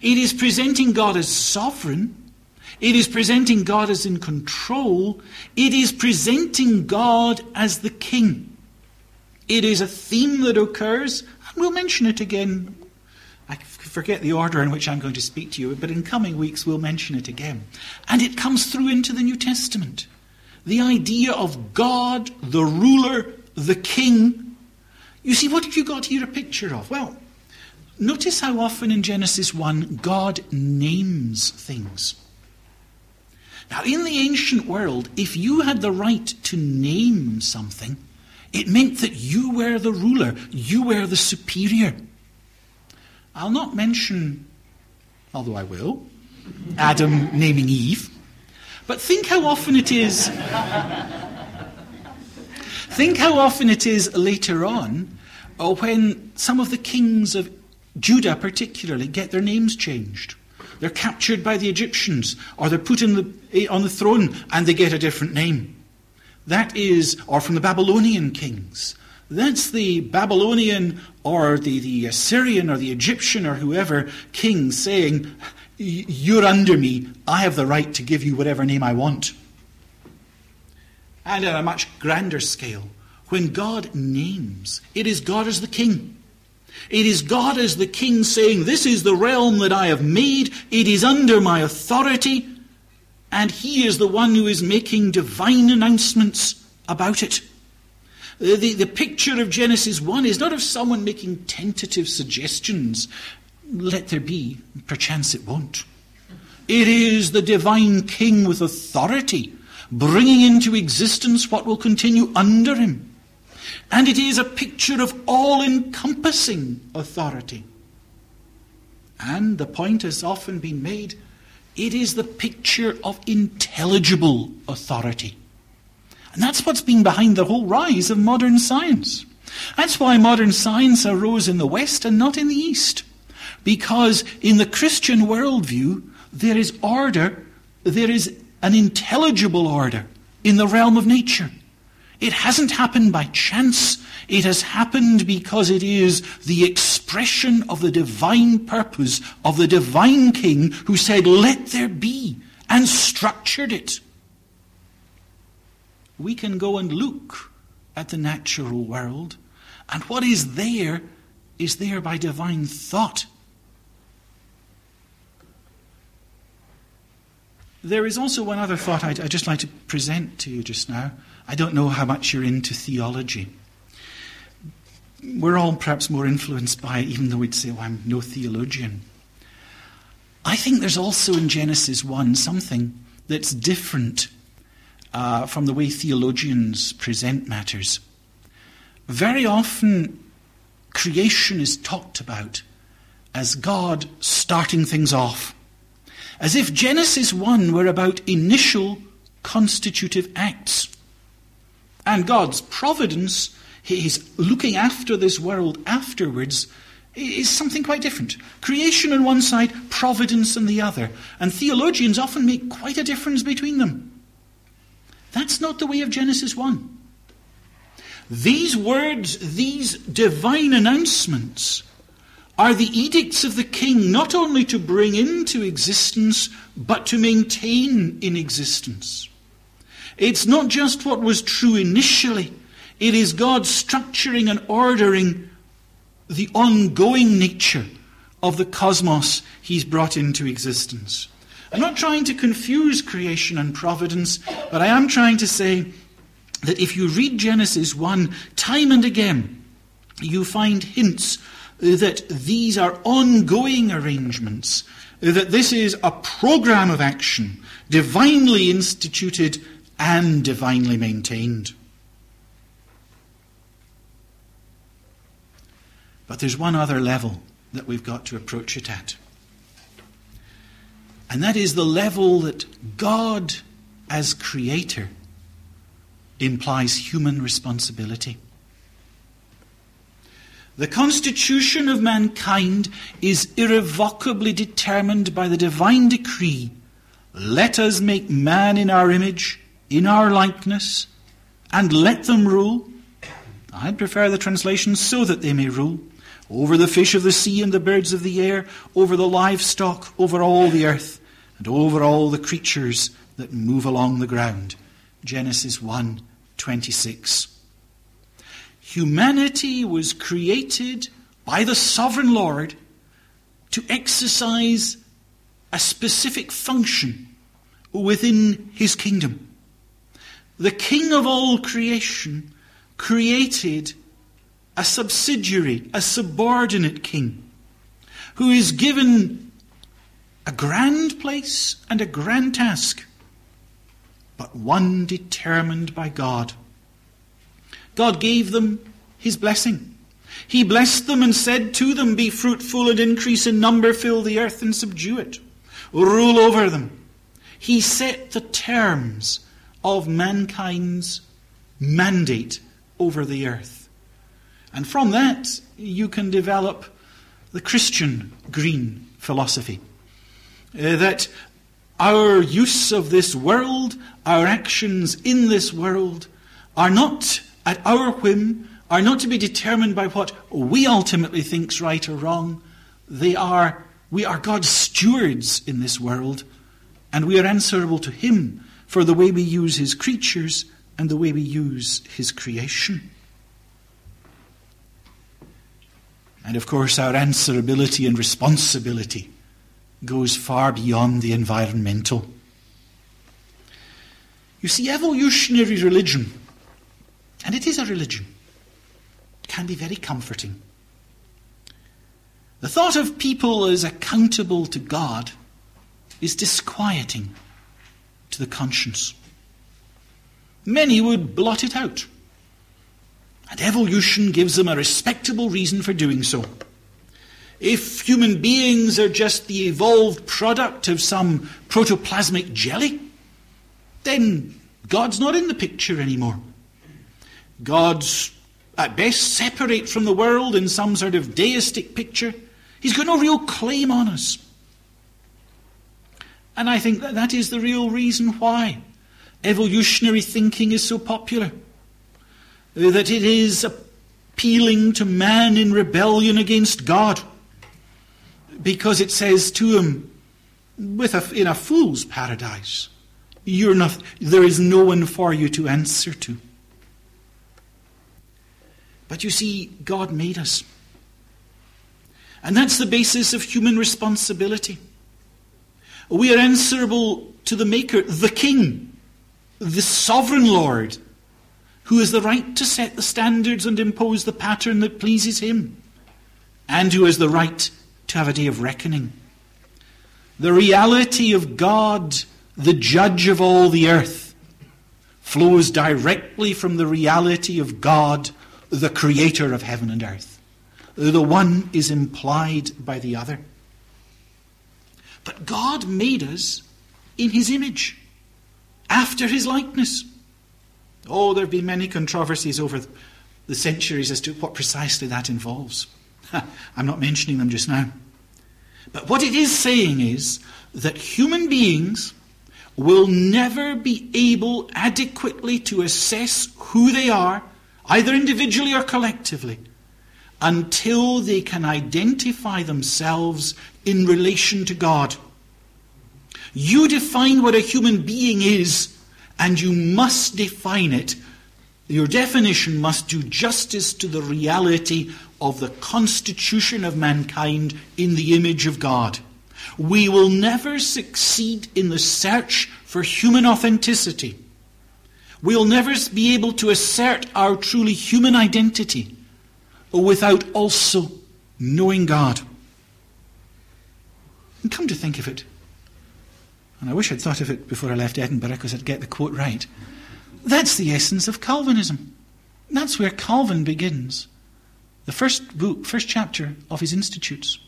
It is presenting God as sovereign. It is presenting God as in control. It is presenting God as the king. It is a theme that occurs, and we'll mention it again. I forget the order in which I'm going to speak to you, but in coming weeks we'll mention it again. And it comes through into the New Testament the idea of God, the ruler, the king. You see, what have you got here a picture of? Well, notice how often in Genesis 1 God names things. Now, in the ancient world, if you had the right to name something, it meant that you were the ruler, you were the superior. I'll not mention, although I will, Adam naming Eve. But think how often it is. think how often it is later on, or when some of the kings of Judah, particularly, get their names changed. They're captured by the Egyptians, or they're put the, eh, on the throne and they get a different name. That is, or from the Babylonian kings. That's the Babylonian or the, the Assyrian or the Egyptian or whoever king saying, you're under me. I have the right to give you whatever name I want. And on a much grander scale, when God names, it is God as the king. It is God as the king saying, This is the realm that I have made, it is under my authority, and he is the one who is making divine announcements about it. The, the, the, picture of Genesis 1 is not of someone making tentative suggestions let there be, perchance it won't. It is the divine king with authority, bringing into existence what will continue under him. And it is a picture of all encompassing authority. And the point has often been made it is the picture of intelligible authority. And that's what's been behind the whole rise of modern science. That's why modern science arose in the West and not in the East. Because in the Christian worldview, there is order, there is an intelligible order in the realm of nature. It hasn't happened by chance. It has happened because it is the expression of the divine purpose of the divine king who said, let there be, and structured it. We can go and look at the natural world, and what is there is there by divine thought. There is also one other thought I'd, I'd just like to present to you just now. I don't know how much you're into theology. We're all perhaps more influenced by it, even though we'd say, well, I'm no theologian. I think there's also in Genesis 1 something that's different uh, from the way theologians present matters. Very often, creation is talked about as God starting things off, as if Genesis 1 were about initial constitutive acts. And God's providence, His looking after this world afterwards, is something quite different. Creation on one side, providence on the other. And theologians often make quite a difference between them. That's not the way of Genesis 1. These words, these divine announcements, are the edicts of the king not only to bring into existence, but to maintain in existence. It's not just what was true initially, it is God structuring and ordering the ongoing nature of the cosmos He's brought into existence. I'm not trying to confuse creation and providence, but I am trying to say that if you read Genesis 1 time and again, you find hints that these are ongoing arrangements, that this is a program of action, divinely instituted and divinely maintained. But there's one other level that we've got to approach it at. And that is the level that God, as creator, implies human responsibility. The constitution of mankind is irrevocably determined by the divine decree let us make man in our image in our likeness, and let them rule. I'd prefer the translation so that they may rule over the fish of the sea and the birds of the air, over the livestock, over all the earth, and over all the creatures that move along the ground. Genesis 1 26. Humanity was created by the sovereign Lord to exercise a specific function within his kingdom the king of all creation, created a subsidiary, a subordinate king, who is given a grand place and a grand task, but one determined by God. God gave them his blessing. He blessed them and said to them, Be fruitful and increase in number, fill the earth and subdue it, rule over them. He set the terms of mankind's mandate over the earth. And from that, you can develop the Christian green philosophy. Uh, that our use of this world, our actions in this world, are not at our whim, are not to be determined by what we ultimately think's right or wrong. They are, we are God's stewards in this world, and we are answerable to Him for the way we use his creatures and the way we use his creation. And of course, our answerability and responsibility goes far beyond the environmental. You see, evolutionary religion, and it is a religion, can be very comforting. The thought of people as accountable to God is disquieting to the conscience. Many would blot it out. And evolution gives them a respectable reason for doing so. If human beings are just the evolved product of some protoplasmic jelly, then God's not in the picture anymore. God's at best separate from the world in some sort of deistic picture. He's got no real claim on us. And I think that that is the real reason why evolutionary thinking is so popular. That it is appealing to man in rebellion against God. Because it says to him, with a, in a fool's paradise, you're not, there is no one for you to answer to. But you see, God made us. And that's the basis of human responsibility. We are answerable to the Maker, the King, the Sovereign Lord, who has the right to set the standards and impose the pattern that pleases Him, and who has the right to have a day of reckoning. The reality of God, the judge of all the earth, flows directly from the reality of God, the creator of heaven and earth. The one is implied by the other. But God made us in his image, after his likeness. Oh, there have been many controversies over the centuries as to what precisely that involves. I'm not mentioning them just now. But what it is saying is that human beings will never be able adequately to assess who they are, either individually or collectively, until they can identify themselves in relation to God. You define what a human being is, and you must define it. Your definition must do justice to the reality of the constitution of mankind in the image of God. We will never succeed in the search for human authenticity. We'll never be able to assert our truly human identity without also knowing God. And come to think of it, and I wish I'd thought of it before I left Edinburgh because I'd get the quote right. That's the essence of Calvinism. That's where Calvin begins. The first book, first chapter of his Institutes.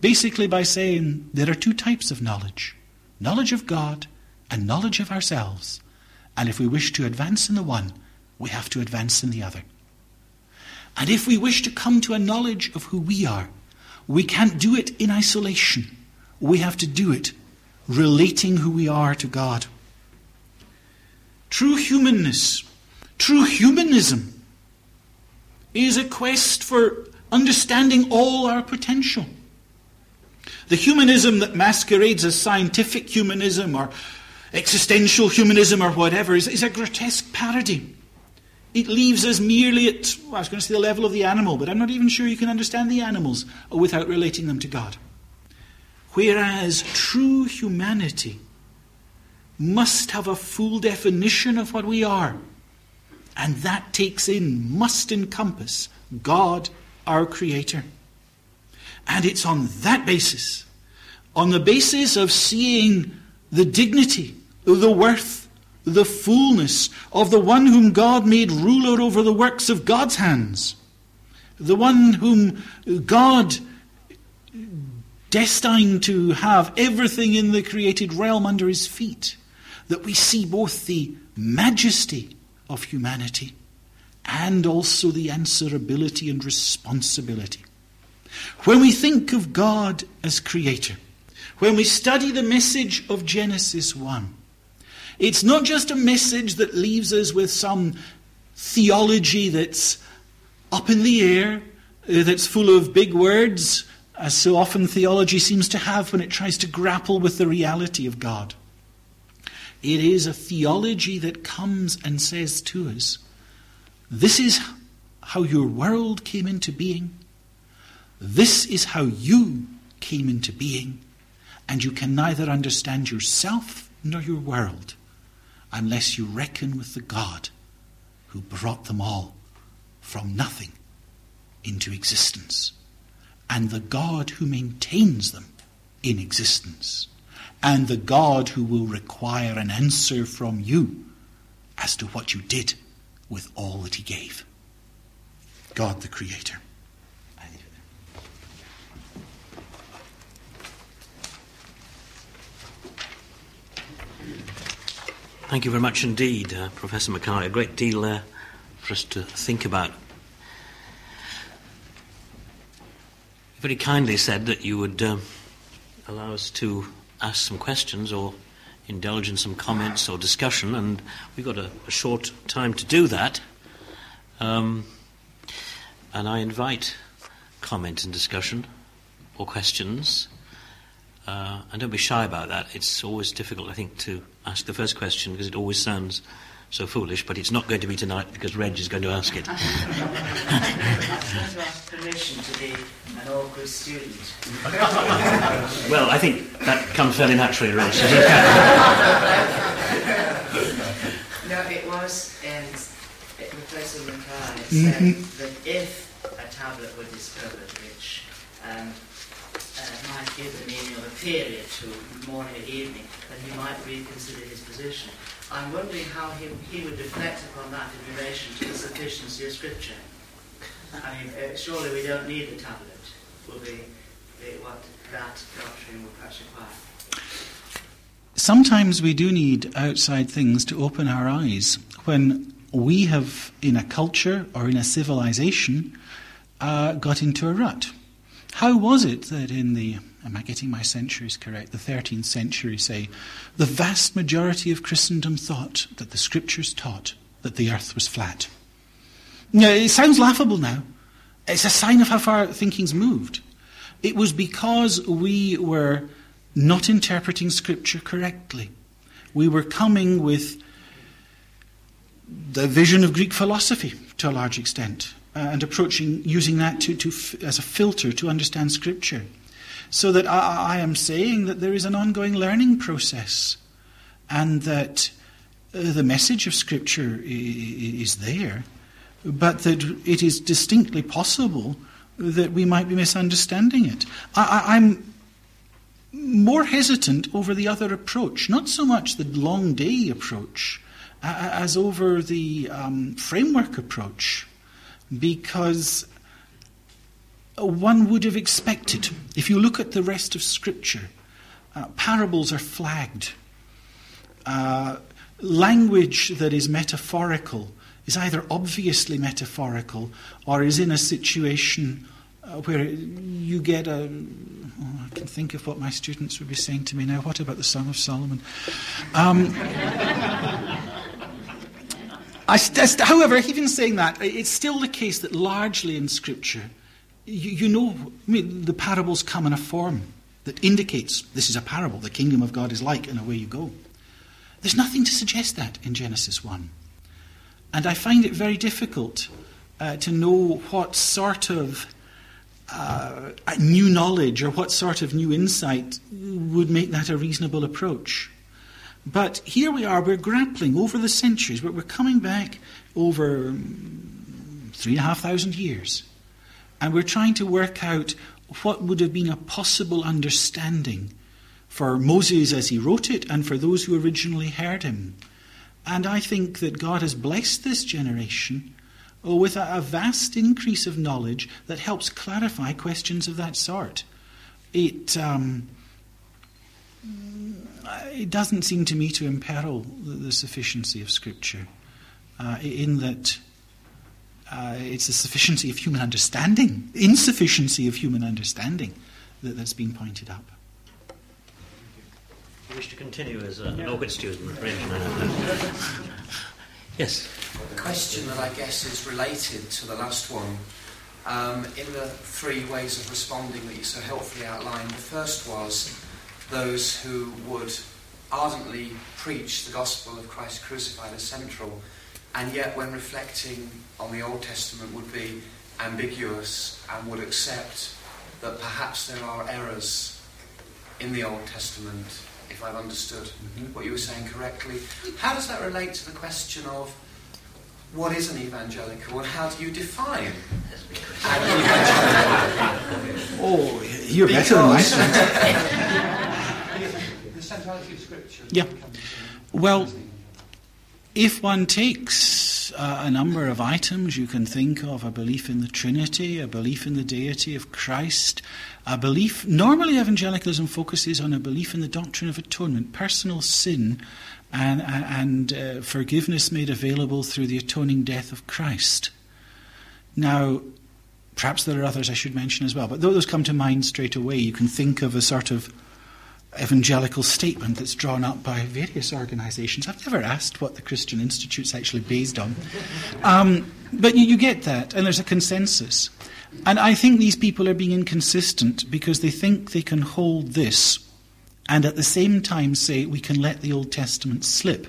Basically by saying there are two types of knowledge knowledge of God and knowledge of ourselves. And if we wish to advance in the one, we have to advance in the other. And if we wish to come to a knowledge of who we are, we can't do it in isolation. We have to do it relating who we are to God. True humanness, true humanism, is a quest for understanding all our potential. The humanism that masquerades as scientific humanism or existential humanism or whatever is, is a grotesque parody. It leaves us merely at, well, I was going to say the level of the animal, but I'm not even sure you can understand the animals without relating them to God. Whereas true humanity must have a full definition of what we are. And that takes in, must encompass God, our Creator. And it's on that basis, on the basis of seeing the dignity, the worth, the fullness of the one whom God made ruler over the works of God's hands, the one whom God destined to have everything in the created realm under his feet, that we see both the majesty of humanity and also the answerability and responsibility. When we think of God as creator, when we study the message of Genesis 1, it's not just a message that leaves us with some theology that's up in the air, uh, that's full of big words, as so often theology seems to have when it tries to grapple with the reality of God. It is a theology that comes and says to us, This is how your world came into being. This is how you came into being. And you can neither understand yourself nor your world unless you reckon with the God who brought them all from nothing into existence, and the God who maintains them in existence, and the God who will require an answer from you as to what you did with all that He gave. God the Creator. Thank you very much indeed, uh, Professor Mackay. A great deal there for us to think about. You very kindly said that you would um, allow us to ask some questions or indulge in some comments or discussion, and we've got a, a short time to do that. Um, and I invite comment and discussion or questions. Uh, and don't be shy about that. It's always difficult, I think, to ask the first question because it always sounds so foolish, but it's not going to be tonight because Reg is going to ask it. I was going to ask permission to be an awkward student. well, I think that comes fairly naturally, Reg. no, it was, and it, Professor Mackay said mm-hmm. that if a tablet were discovered which um, might give the meaning of a period to morning and evening, then he might reconsider his position. I'm wondering how he, he would reflect upon that in relation to the sufficiency of Scripture. I mean, uh, surely we don't need the tablet, will be, be what that doctrine will perhaps require. Sometimes we do need outside things to open our eyes. When we have, in a culture or in a civilization, uh, got into a rut. How was it that in the, am I getting my centuries correct, the 13th century, say, the vast majority of Christendom thought that the scriptures taught that the earth was flat? Now, it sounds laughable now. It's a sign of how far thinking's moved. It was because we were not interpreting scripture correctly. We were coming with the vision of Greek philosophy to a large extent uh, and approaching using that to, to f- as a filter to understand Scripture. So that I, I, am saying that there is an ongoing learning process and that uh, the message of Scripture is there, but that it is distinctly possible that we might be misunderstanding it. I, am more hesitant over the other approach, not so much the long day approach as over the um, framework approach because one would have expected, if you look at the rest of Scripture, uh, parables are flagged. Uh, language that is metaphorical is either obviously metaphorical or is in a situation uh, where you get a. Oh, I can think of what my students would be saying to me now. What about the Song of Solomon? Um, I, however, even saying that, it's still the case that largely in Scripture, you, you know, I mean, the parables come in a form that indicates this is a parable, the kingdom of God is like, and away you go. There's nothing to suggest that in Genesis 1. And I find it very difficult uh, to know what sort of uh, new knowledge or what sort of new insight would make that a reasonable approach. But here we are, we're grappling over the centuries, but we're coming back over three and a half thousand years. And we're trying to work out what would have been a possible understanding for Moses as he wrote it and for those who originally heard him. And I think that God has blessed this generation with a, vast increase of knowledge that helps clarify questions of that sort. It. Um, it doesn't seem to me to imperil the, the sufficiency of Scripture, uh, in that uh, it's the sufficiency of human understanding, insufficiency of human understanding that, that's been pointed up. You wish to continue as a, an August student, Yes. A question that I guess is related to the last one. Um, in the three ways of responding that you so helpfully outlined, the first was those who would ardently preach the gospel of Christ crucified as central, and yet, when reflecting on the Old Testament, would be ambiguous and would accept that perhaps there are errors in the Old Testament, if I've understood mm-hmm. what you were saying correctly. How does that relate to the question of what is an evangelical and how do you define an evangelical? oh, you're better than I Scripture. Yeah. Well, if one takes uh, a number of items, you can think of a belief in the Trinity, a belief in the deity of Christ, a belief. Normally, evangelicalism focuses on a belief in the doctrine of atonement, personal sin, and, and uh, forgiveness made available through the atoning death of Christ. Now, perhaps there are others I should mention as well, but those come to mind straight away. You can think of a sort of evangelical statement that's drawn up by various organizations. I've never asked what the Christian Institute's actually based on. Um, but you, you get that, and there's a consensus. And I think these people are being inconsistent because they think they can hold this and at the same time say we can let the Old Testament slip.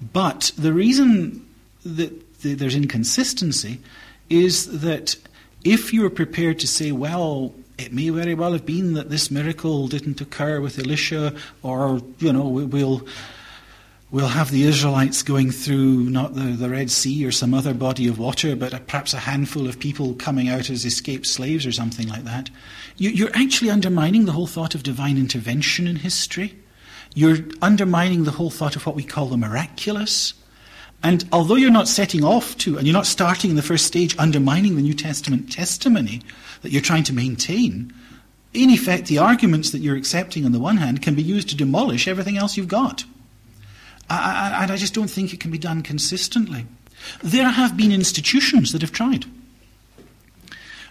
But the reason that there's inconsistency is that if you're prepared to say, well, it may very well have been that this miracle didn't occur with Elisha, or, you know, we'll, we'll have the Israelites going through not the, the Red Sea or some other body of water, but perhaps a handful of people coming out as escaped slaves or something like that. You, you're actually undermining the whole thought of divine intervention in history. You're undermining the whole thought of what we call the miraculous. And although you're not setting off to, and you're not starting in the first stage undermining the New Testament testimony that you're trying to maintain, in effect, the arguments that you're accepting on the one hand can be used to demolish everything else you've got. And I just don't think it can be done consistently. There have been institutions that have tried.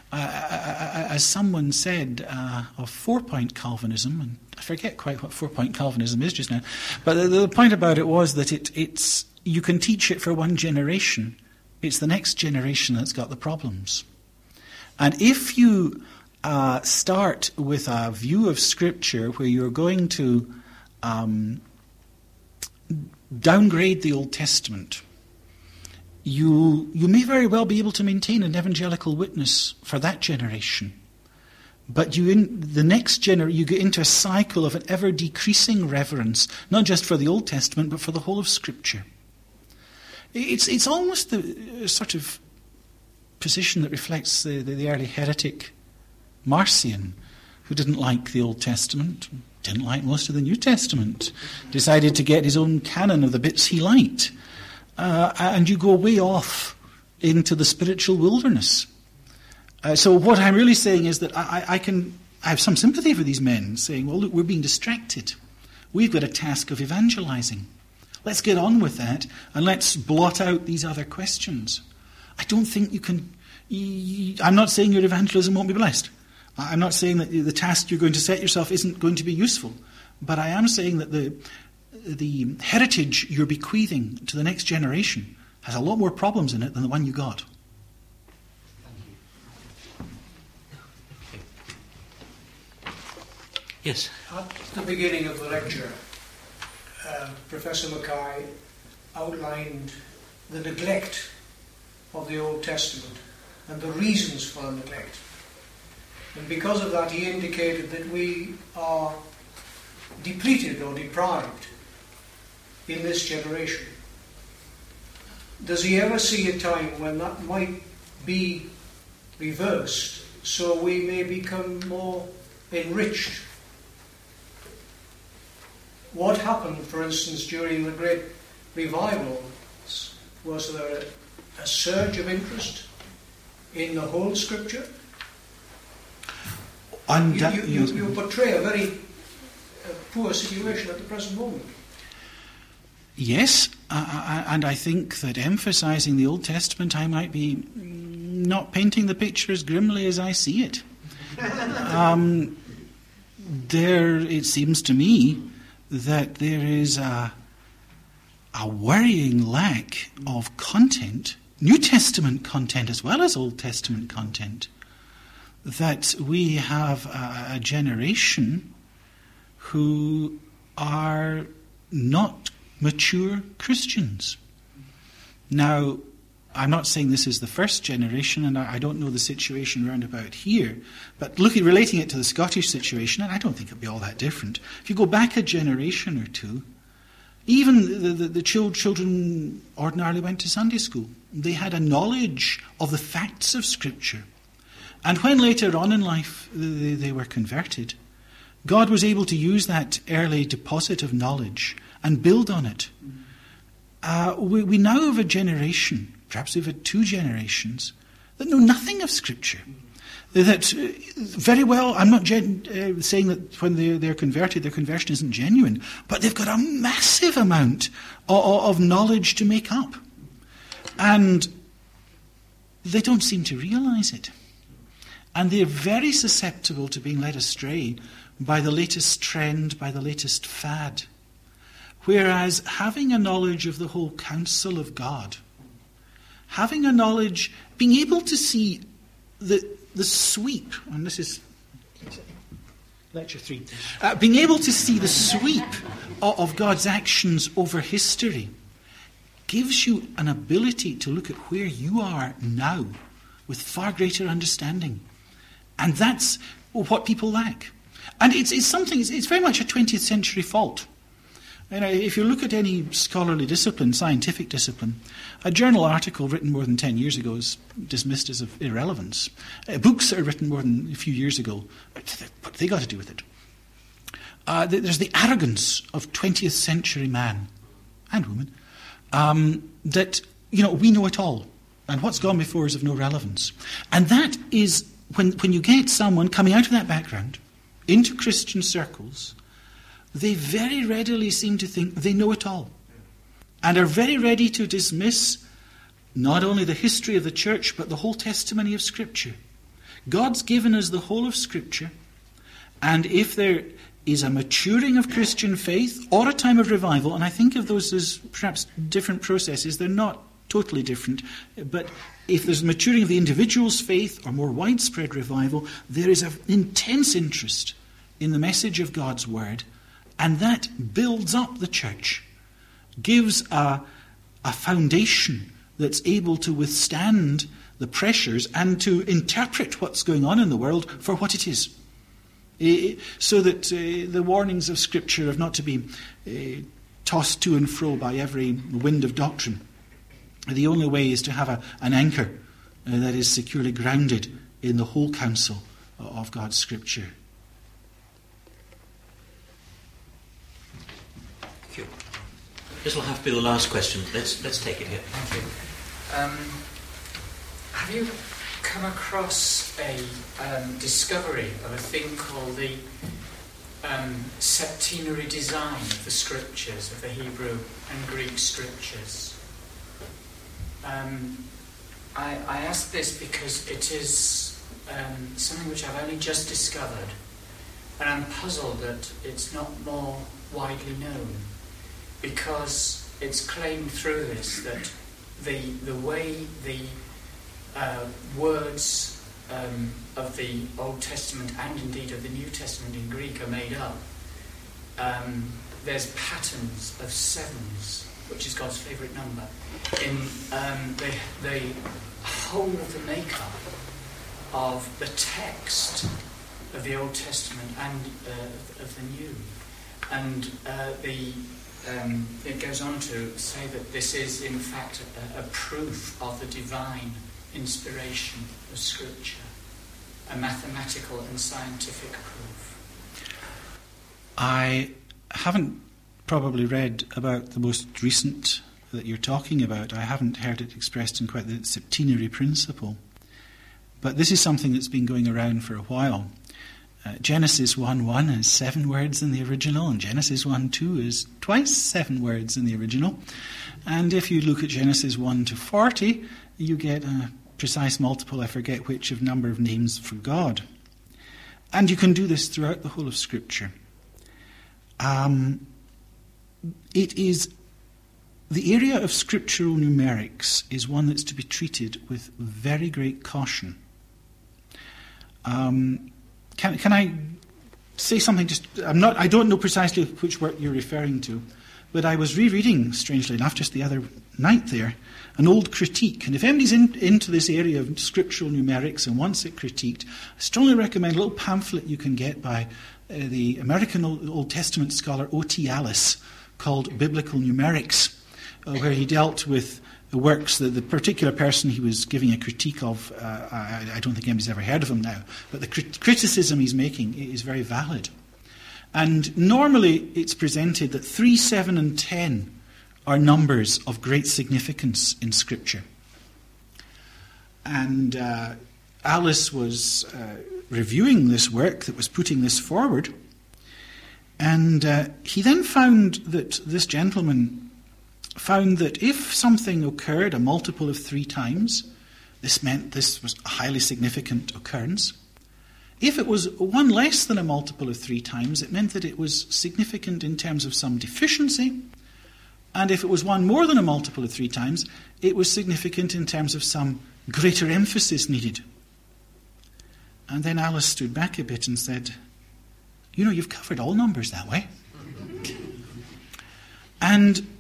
Uh, as someone said uh, of four point Calvinism, and I forget quite what four point Calvinism is just now, but the, the point about it was that it, it's you can teach it for one generation, it's the next generation that's got the problems. And if you uh, start with a view of Scripture where you're going to um, downgrade the Old Testament, you, you may very well be able to maintain an evangelical witness for that generation. But you in the next generation, you get into a cycle of an ever decreasing reverence, not just for the Old Testament, but for the whole of Scripture. It's, it's almost the sort of position that reflects the, the, the, early heretic Marcion, who didn't like the Old Testament, didn't like most of the New Testament, decided to get his own canon of the bits he liked. Uh, and you go way off into the spiritual wilderness. Uh, so what I'm really saying is that I, I, can I have some sympathy for these men saying, well, look, we're being distracted. We've got a task of evangelizing. Let's get on with that and let's blot out these other questions. I don't think you can. I'm not saying your evangelism won't be blessed. I'm not saying that the task you're going to set yourself isn't going to be useful. But I am saying that the, the heritage you're bequeathing to the next generation has a lot more problems in it than the one you got. Yes. At the beginning of the lecture, uh, Professor Mackay outlined the neglect of the Old Testament and the reasons for neglect. And because of that, he indicated that we are depleted or deprived in this generation. Does he ever see a time when that might be reversed so we may become more enriched what happened, for instance, during the great revivals? Was there a, surge of interest in the whole scripture? You, you, you, you, portray a very uh, poor situation at the present moment. Yes, uh, and I think that emphasizing the Old Testament, I might be not painting the picture as grimly as I see it. um, there, it seems to me, that there is a, a worrying lack of content, New Testament content as well as Old Testament content, that we have a, a generation who are not mature Christians. Now, I'm not saying this is the first generation, and I, don't know the situation round about here, but looking, relating it to the Scottish situation, and I don't think it'll be all that different. If you go back a generation or two, even the, the, the children ordinarily went to Sunday school. They had a knowledge of the facts of Scripture. And when later on in life they, they were converted, God was able to use that early deposit of knowledge and build on it. Uh, we, we now have a generation, perhaps we've had two generations, that know nothing of Scripture. That uh, very well, I'm not gen- uh, saying that when they're, they're, converted, their conversion isn't genuine, but they've got a massive amount of, of knowledge to make up. And they don't seem to realize it. And they're very susceptible to being led astray by the latest trend, by the latest fad. Whereas having a knowledge of the whole counsel of God, having a knowledge, being able to see the, the sweep, and this is lecture three, uh, being able to see the sweep of, of God's actions over history gives you an ability to look at where you are now with far greater understanding. And that's what people lack. And it's, it's something, it's, it's very much a 20th century fault. You know, if you look at any scholarly discipline, scientific discipline, a journal article written more than 10 years ago is dismissed as of irrelevance. Uh, books that are written more than a few years ago, what they got to do with it? Uh, there's the arrogance of 20th century man and woman um, that, you know, we know it all. And what's gone before is of no relevance. And that is when, when you get someone coming out of that background into Christian circles, they very readily seem to think they know it all and are very ready to dismiss not only the history of the church but the whole testimony of Scripture. God's given us the whole of Scripture, and if there is a maturing of Christian faith or a time of revival, and I think of those as perhaps different processes, they're not totally different, but if there's maturing of the individual's faith or more widespread revival, there is an intense interest in the message of God's Word, and that builds up the church, gives a, a foundation that's able to withstand the pressures and to interpret what's going on in the world for what it is. Eh, eh, so that uh, the warnings of Scripture are not to be tossed to and fro by every wind of doctrine the only way is to have a, an anchor that is securely grounded in the whole counsel of God's Scripture. Thank you. This will have to be the last question. Let's, let's take it here. Thank you. Um, have you come across a um, discovery of a thing called the um, septenary design of the scriptures, of the Hebrew and Greek scriptures? Um, I, I, ask this because it is um, something which I've only just discovered, and I'm puzzled that it's not more widely known, because it's claimed through this that the the way the uh, words um, of the Old Testament and indeed of the New Testament in Greek are made up. Um, there's patterns of sevens which is God's favourite number, in um, the, the whole of the makeup of the text of the Old Testament and uh, of the New. And uh, the, um, it goes on to say that this is, in fact, a, a proof of the divine inspiration of Scripture, a mathematical and scientific proof. I haven't probably read about the most recent that you're talking about. I haven't heard it expressed in quite the septenary principle. But this is something that's been going around for a while. Uh, Genesis 1 1 has seven words in the original, and Genesis 1 2 is twice seven words in the original. And if you look at Genesis 1 to 40, you get a precise multiple, I forget which, of number of names for God. And you can do this throughout the whole of Scripture. Um, it is the area of scriptural numerics is one that's to be treated with very great caution. Um, can, can I say something? Just I'm not. I don't know precisely which work you're referring to, but I was rereading, strangely enough, just the other night there, an old critique. And if anybody's in, into this area of scriptural numerics and wants it critiqued, I strongly recommend a little pamphlet you can get by uh, the American Old, Old Testament scholar O.T. Allis called Biblical Numerics, uh, where he dealt with works that the particular person he was giving a critique of, uh, I, I, don't think anybody's ever heard of him now, but the crit- criticism he's making is very valid. And normally it's presented that 3, 7, and 10 are numbers of great significance in Scripture. And uh, Allis was uh, reviewing this work that was putting this forward. And uh, he then found that this gentleman found that if something occurred a multiple of three times, this meant this was a highly significant occurrence. If it was one less than a multiple of three times, it meant that it was significant in terms of some deficiency. And if it was one more than a multiple of three times, it was significant in terms of some greater emphasis needed. And then Allis stood back a bit and said, You know, you've covered all numbers that way. and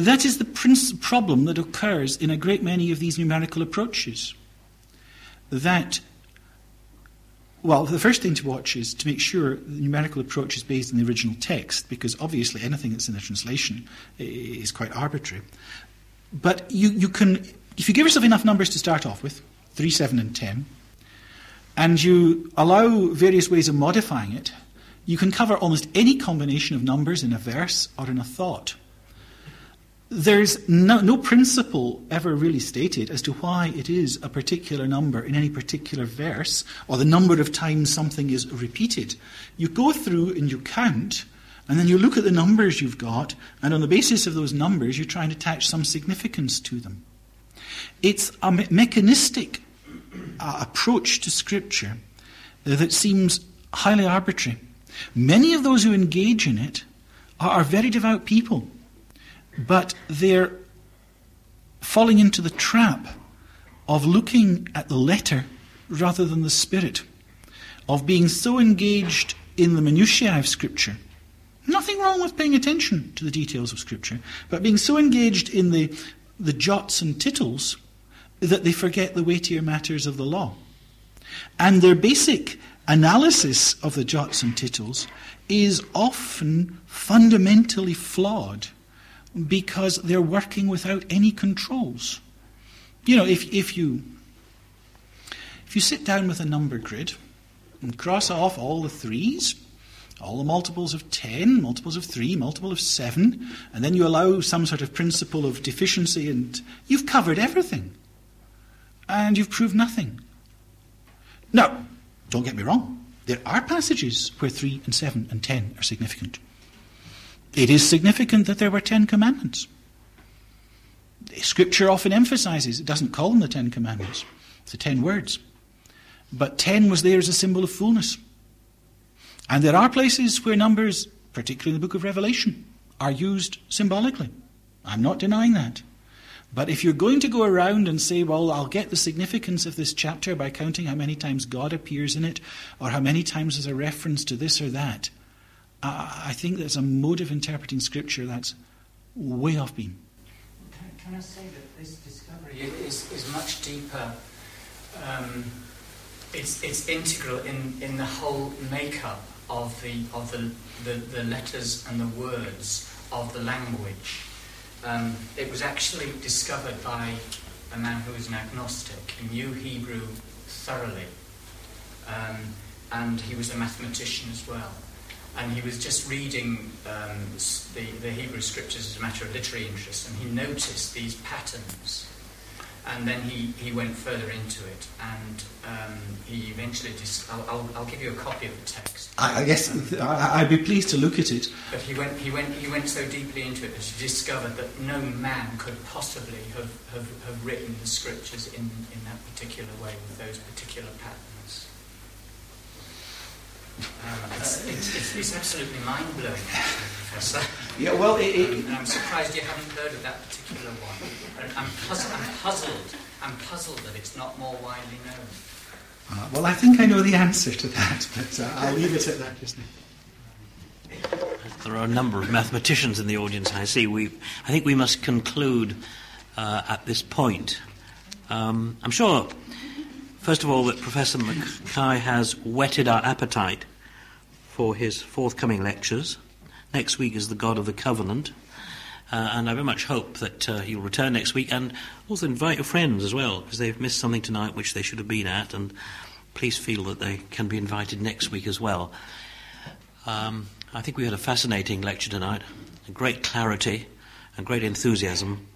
that is the principal problem that occurs in a great many of these numerical approaches. That, well, the first thing to watch is to make sure the numerical approach is based on the original text, because obviously anything that's in the translation is quite arbitrary. But you, you can, if you give yourself enough numbers to start off with, 3, 7, and 10, and you allow various ways of modifying it, you can cover almost any combination of numbers in a verse or in a thought. There's no, no, principle ever really stated as to why it is a particular number in any particular verse or the number of times something is repeated. You go through and you count, and then you look at the numbers you've got, and on the basis of those numbers, you try and attach some significance to them. It's a me- mechanistic uh, approach to Scripture that seems highly arbitrary. Many of those who engage in it are, are very devout people, but they're falling into the trap of looking at the letter rather than the spirit, of being so engaged in the minutiae of Scripture. Nothing wrong with paying attention to the details of Scripture, but being so engaged in the, the jots and tittles that they forget the weightier matters of the law. And their basic analysis of the jots and tittles is often fundamentally flawed because they're working without any controls. You know, if, if you if you sit down with a number grid and cross off all the threes, all the multiples of 10, multiples of 3, multiple of 7, and then you allow some sort of principle of deficiency, and you've covered everything and you've proved nothing. Now, don't get me wrong, there are passages where 3 and 7 and 10 are significant. It is significant that there were 10 commandments. Scripture often emphasizes, it doesn't call them the Ten Commandments, it's the ten words. But ten was there as a symbol of fullness. And there are places where numbers, particularly in the book of Revelation, are used symbolically. I'm not denying that. But if you're going to go around and say, well, I'll get the significance of this chapter by counting how many times God appears in it, or how many times there's a reference to this or that, I think there's a mode of interpreting Scripture that's way off beam. Can, can I say that this discovery is, is much deeper? Um, it's, it's integral in, in the whole makeup of the, of the, the, the letters and the words of the language. Um, it was actually discovered by a man who was an agnostic. He knew Hebrew thoroughly, um, and he was a mathematician as well. And he was just reading um, the, the Hebrew scriptures as a matter of literary interest, and he noticed these patterns and then he, he went further into it, and um, he eventually. Dis- I'll, I'll, I'll, give you a copy of the text. I, I guess I, would be pleased to look at it. But he went he went he went so deeply into it that he discovered that no man could possibly have, have, have written the scriptures in, in that particular way with those particular patterns. Uh, it's, it's, it's, it's, absolutely mind blowing, Professor. Yeah, well, it, it, um, I'm surprised you haven't heard of that particular one. I'm, puzzled, I'm puzzled. I'm puzzled that it's not more widely known. Uh, well, I think I know the answer to that, but uh, I'll leave it at that just now. There are a number of mathematicians in the audience. I see. We, I think we must conclude uh, at this point. Um, I'm sure, first of all, that Professor Mackay has whetted our appetite for his forthcoming lectures. Next week is the God of the Covenant. Uh, and I very much hope that uh, you'll return next week and also invite your friends as well, because they've missed something tonight which they should have been at, and please feel that they can be invited next week as well. Um, I think we had a fascinating lecture tonight, great clarity and great enthusiasm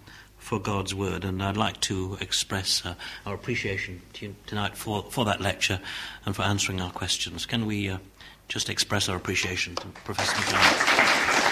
for God's Word, and I'd like to express uh, our appreciation to tonight for, for that lecture and for answering our questions. Can we uh, just express our appreciation to Professor McLaren?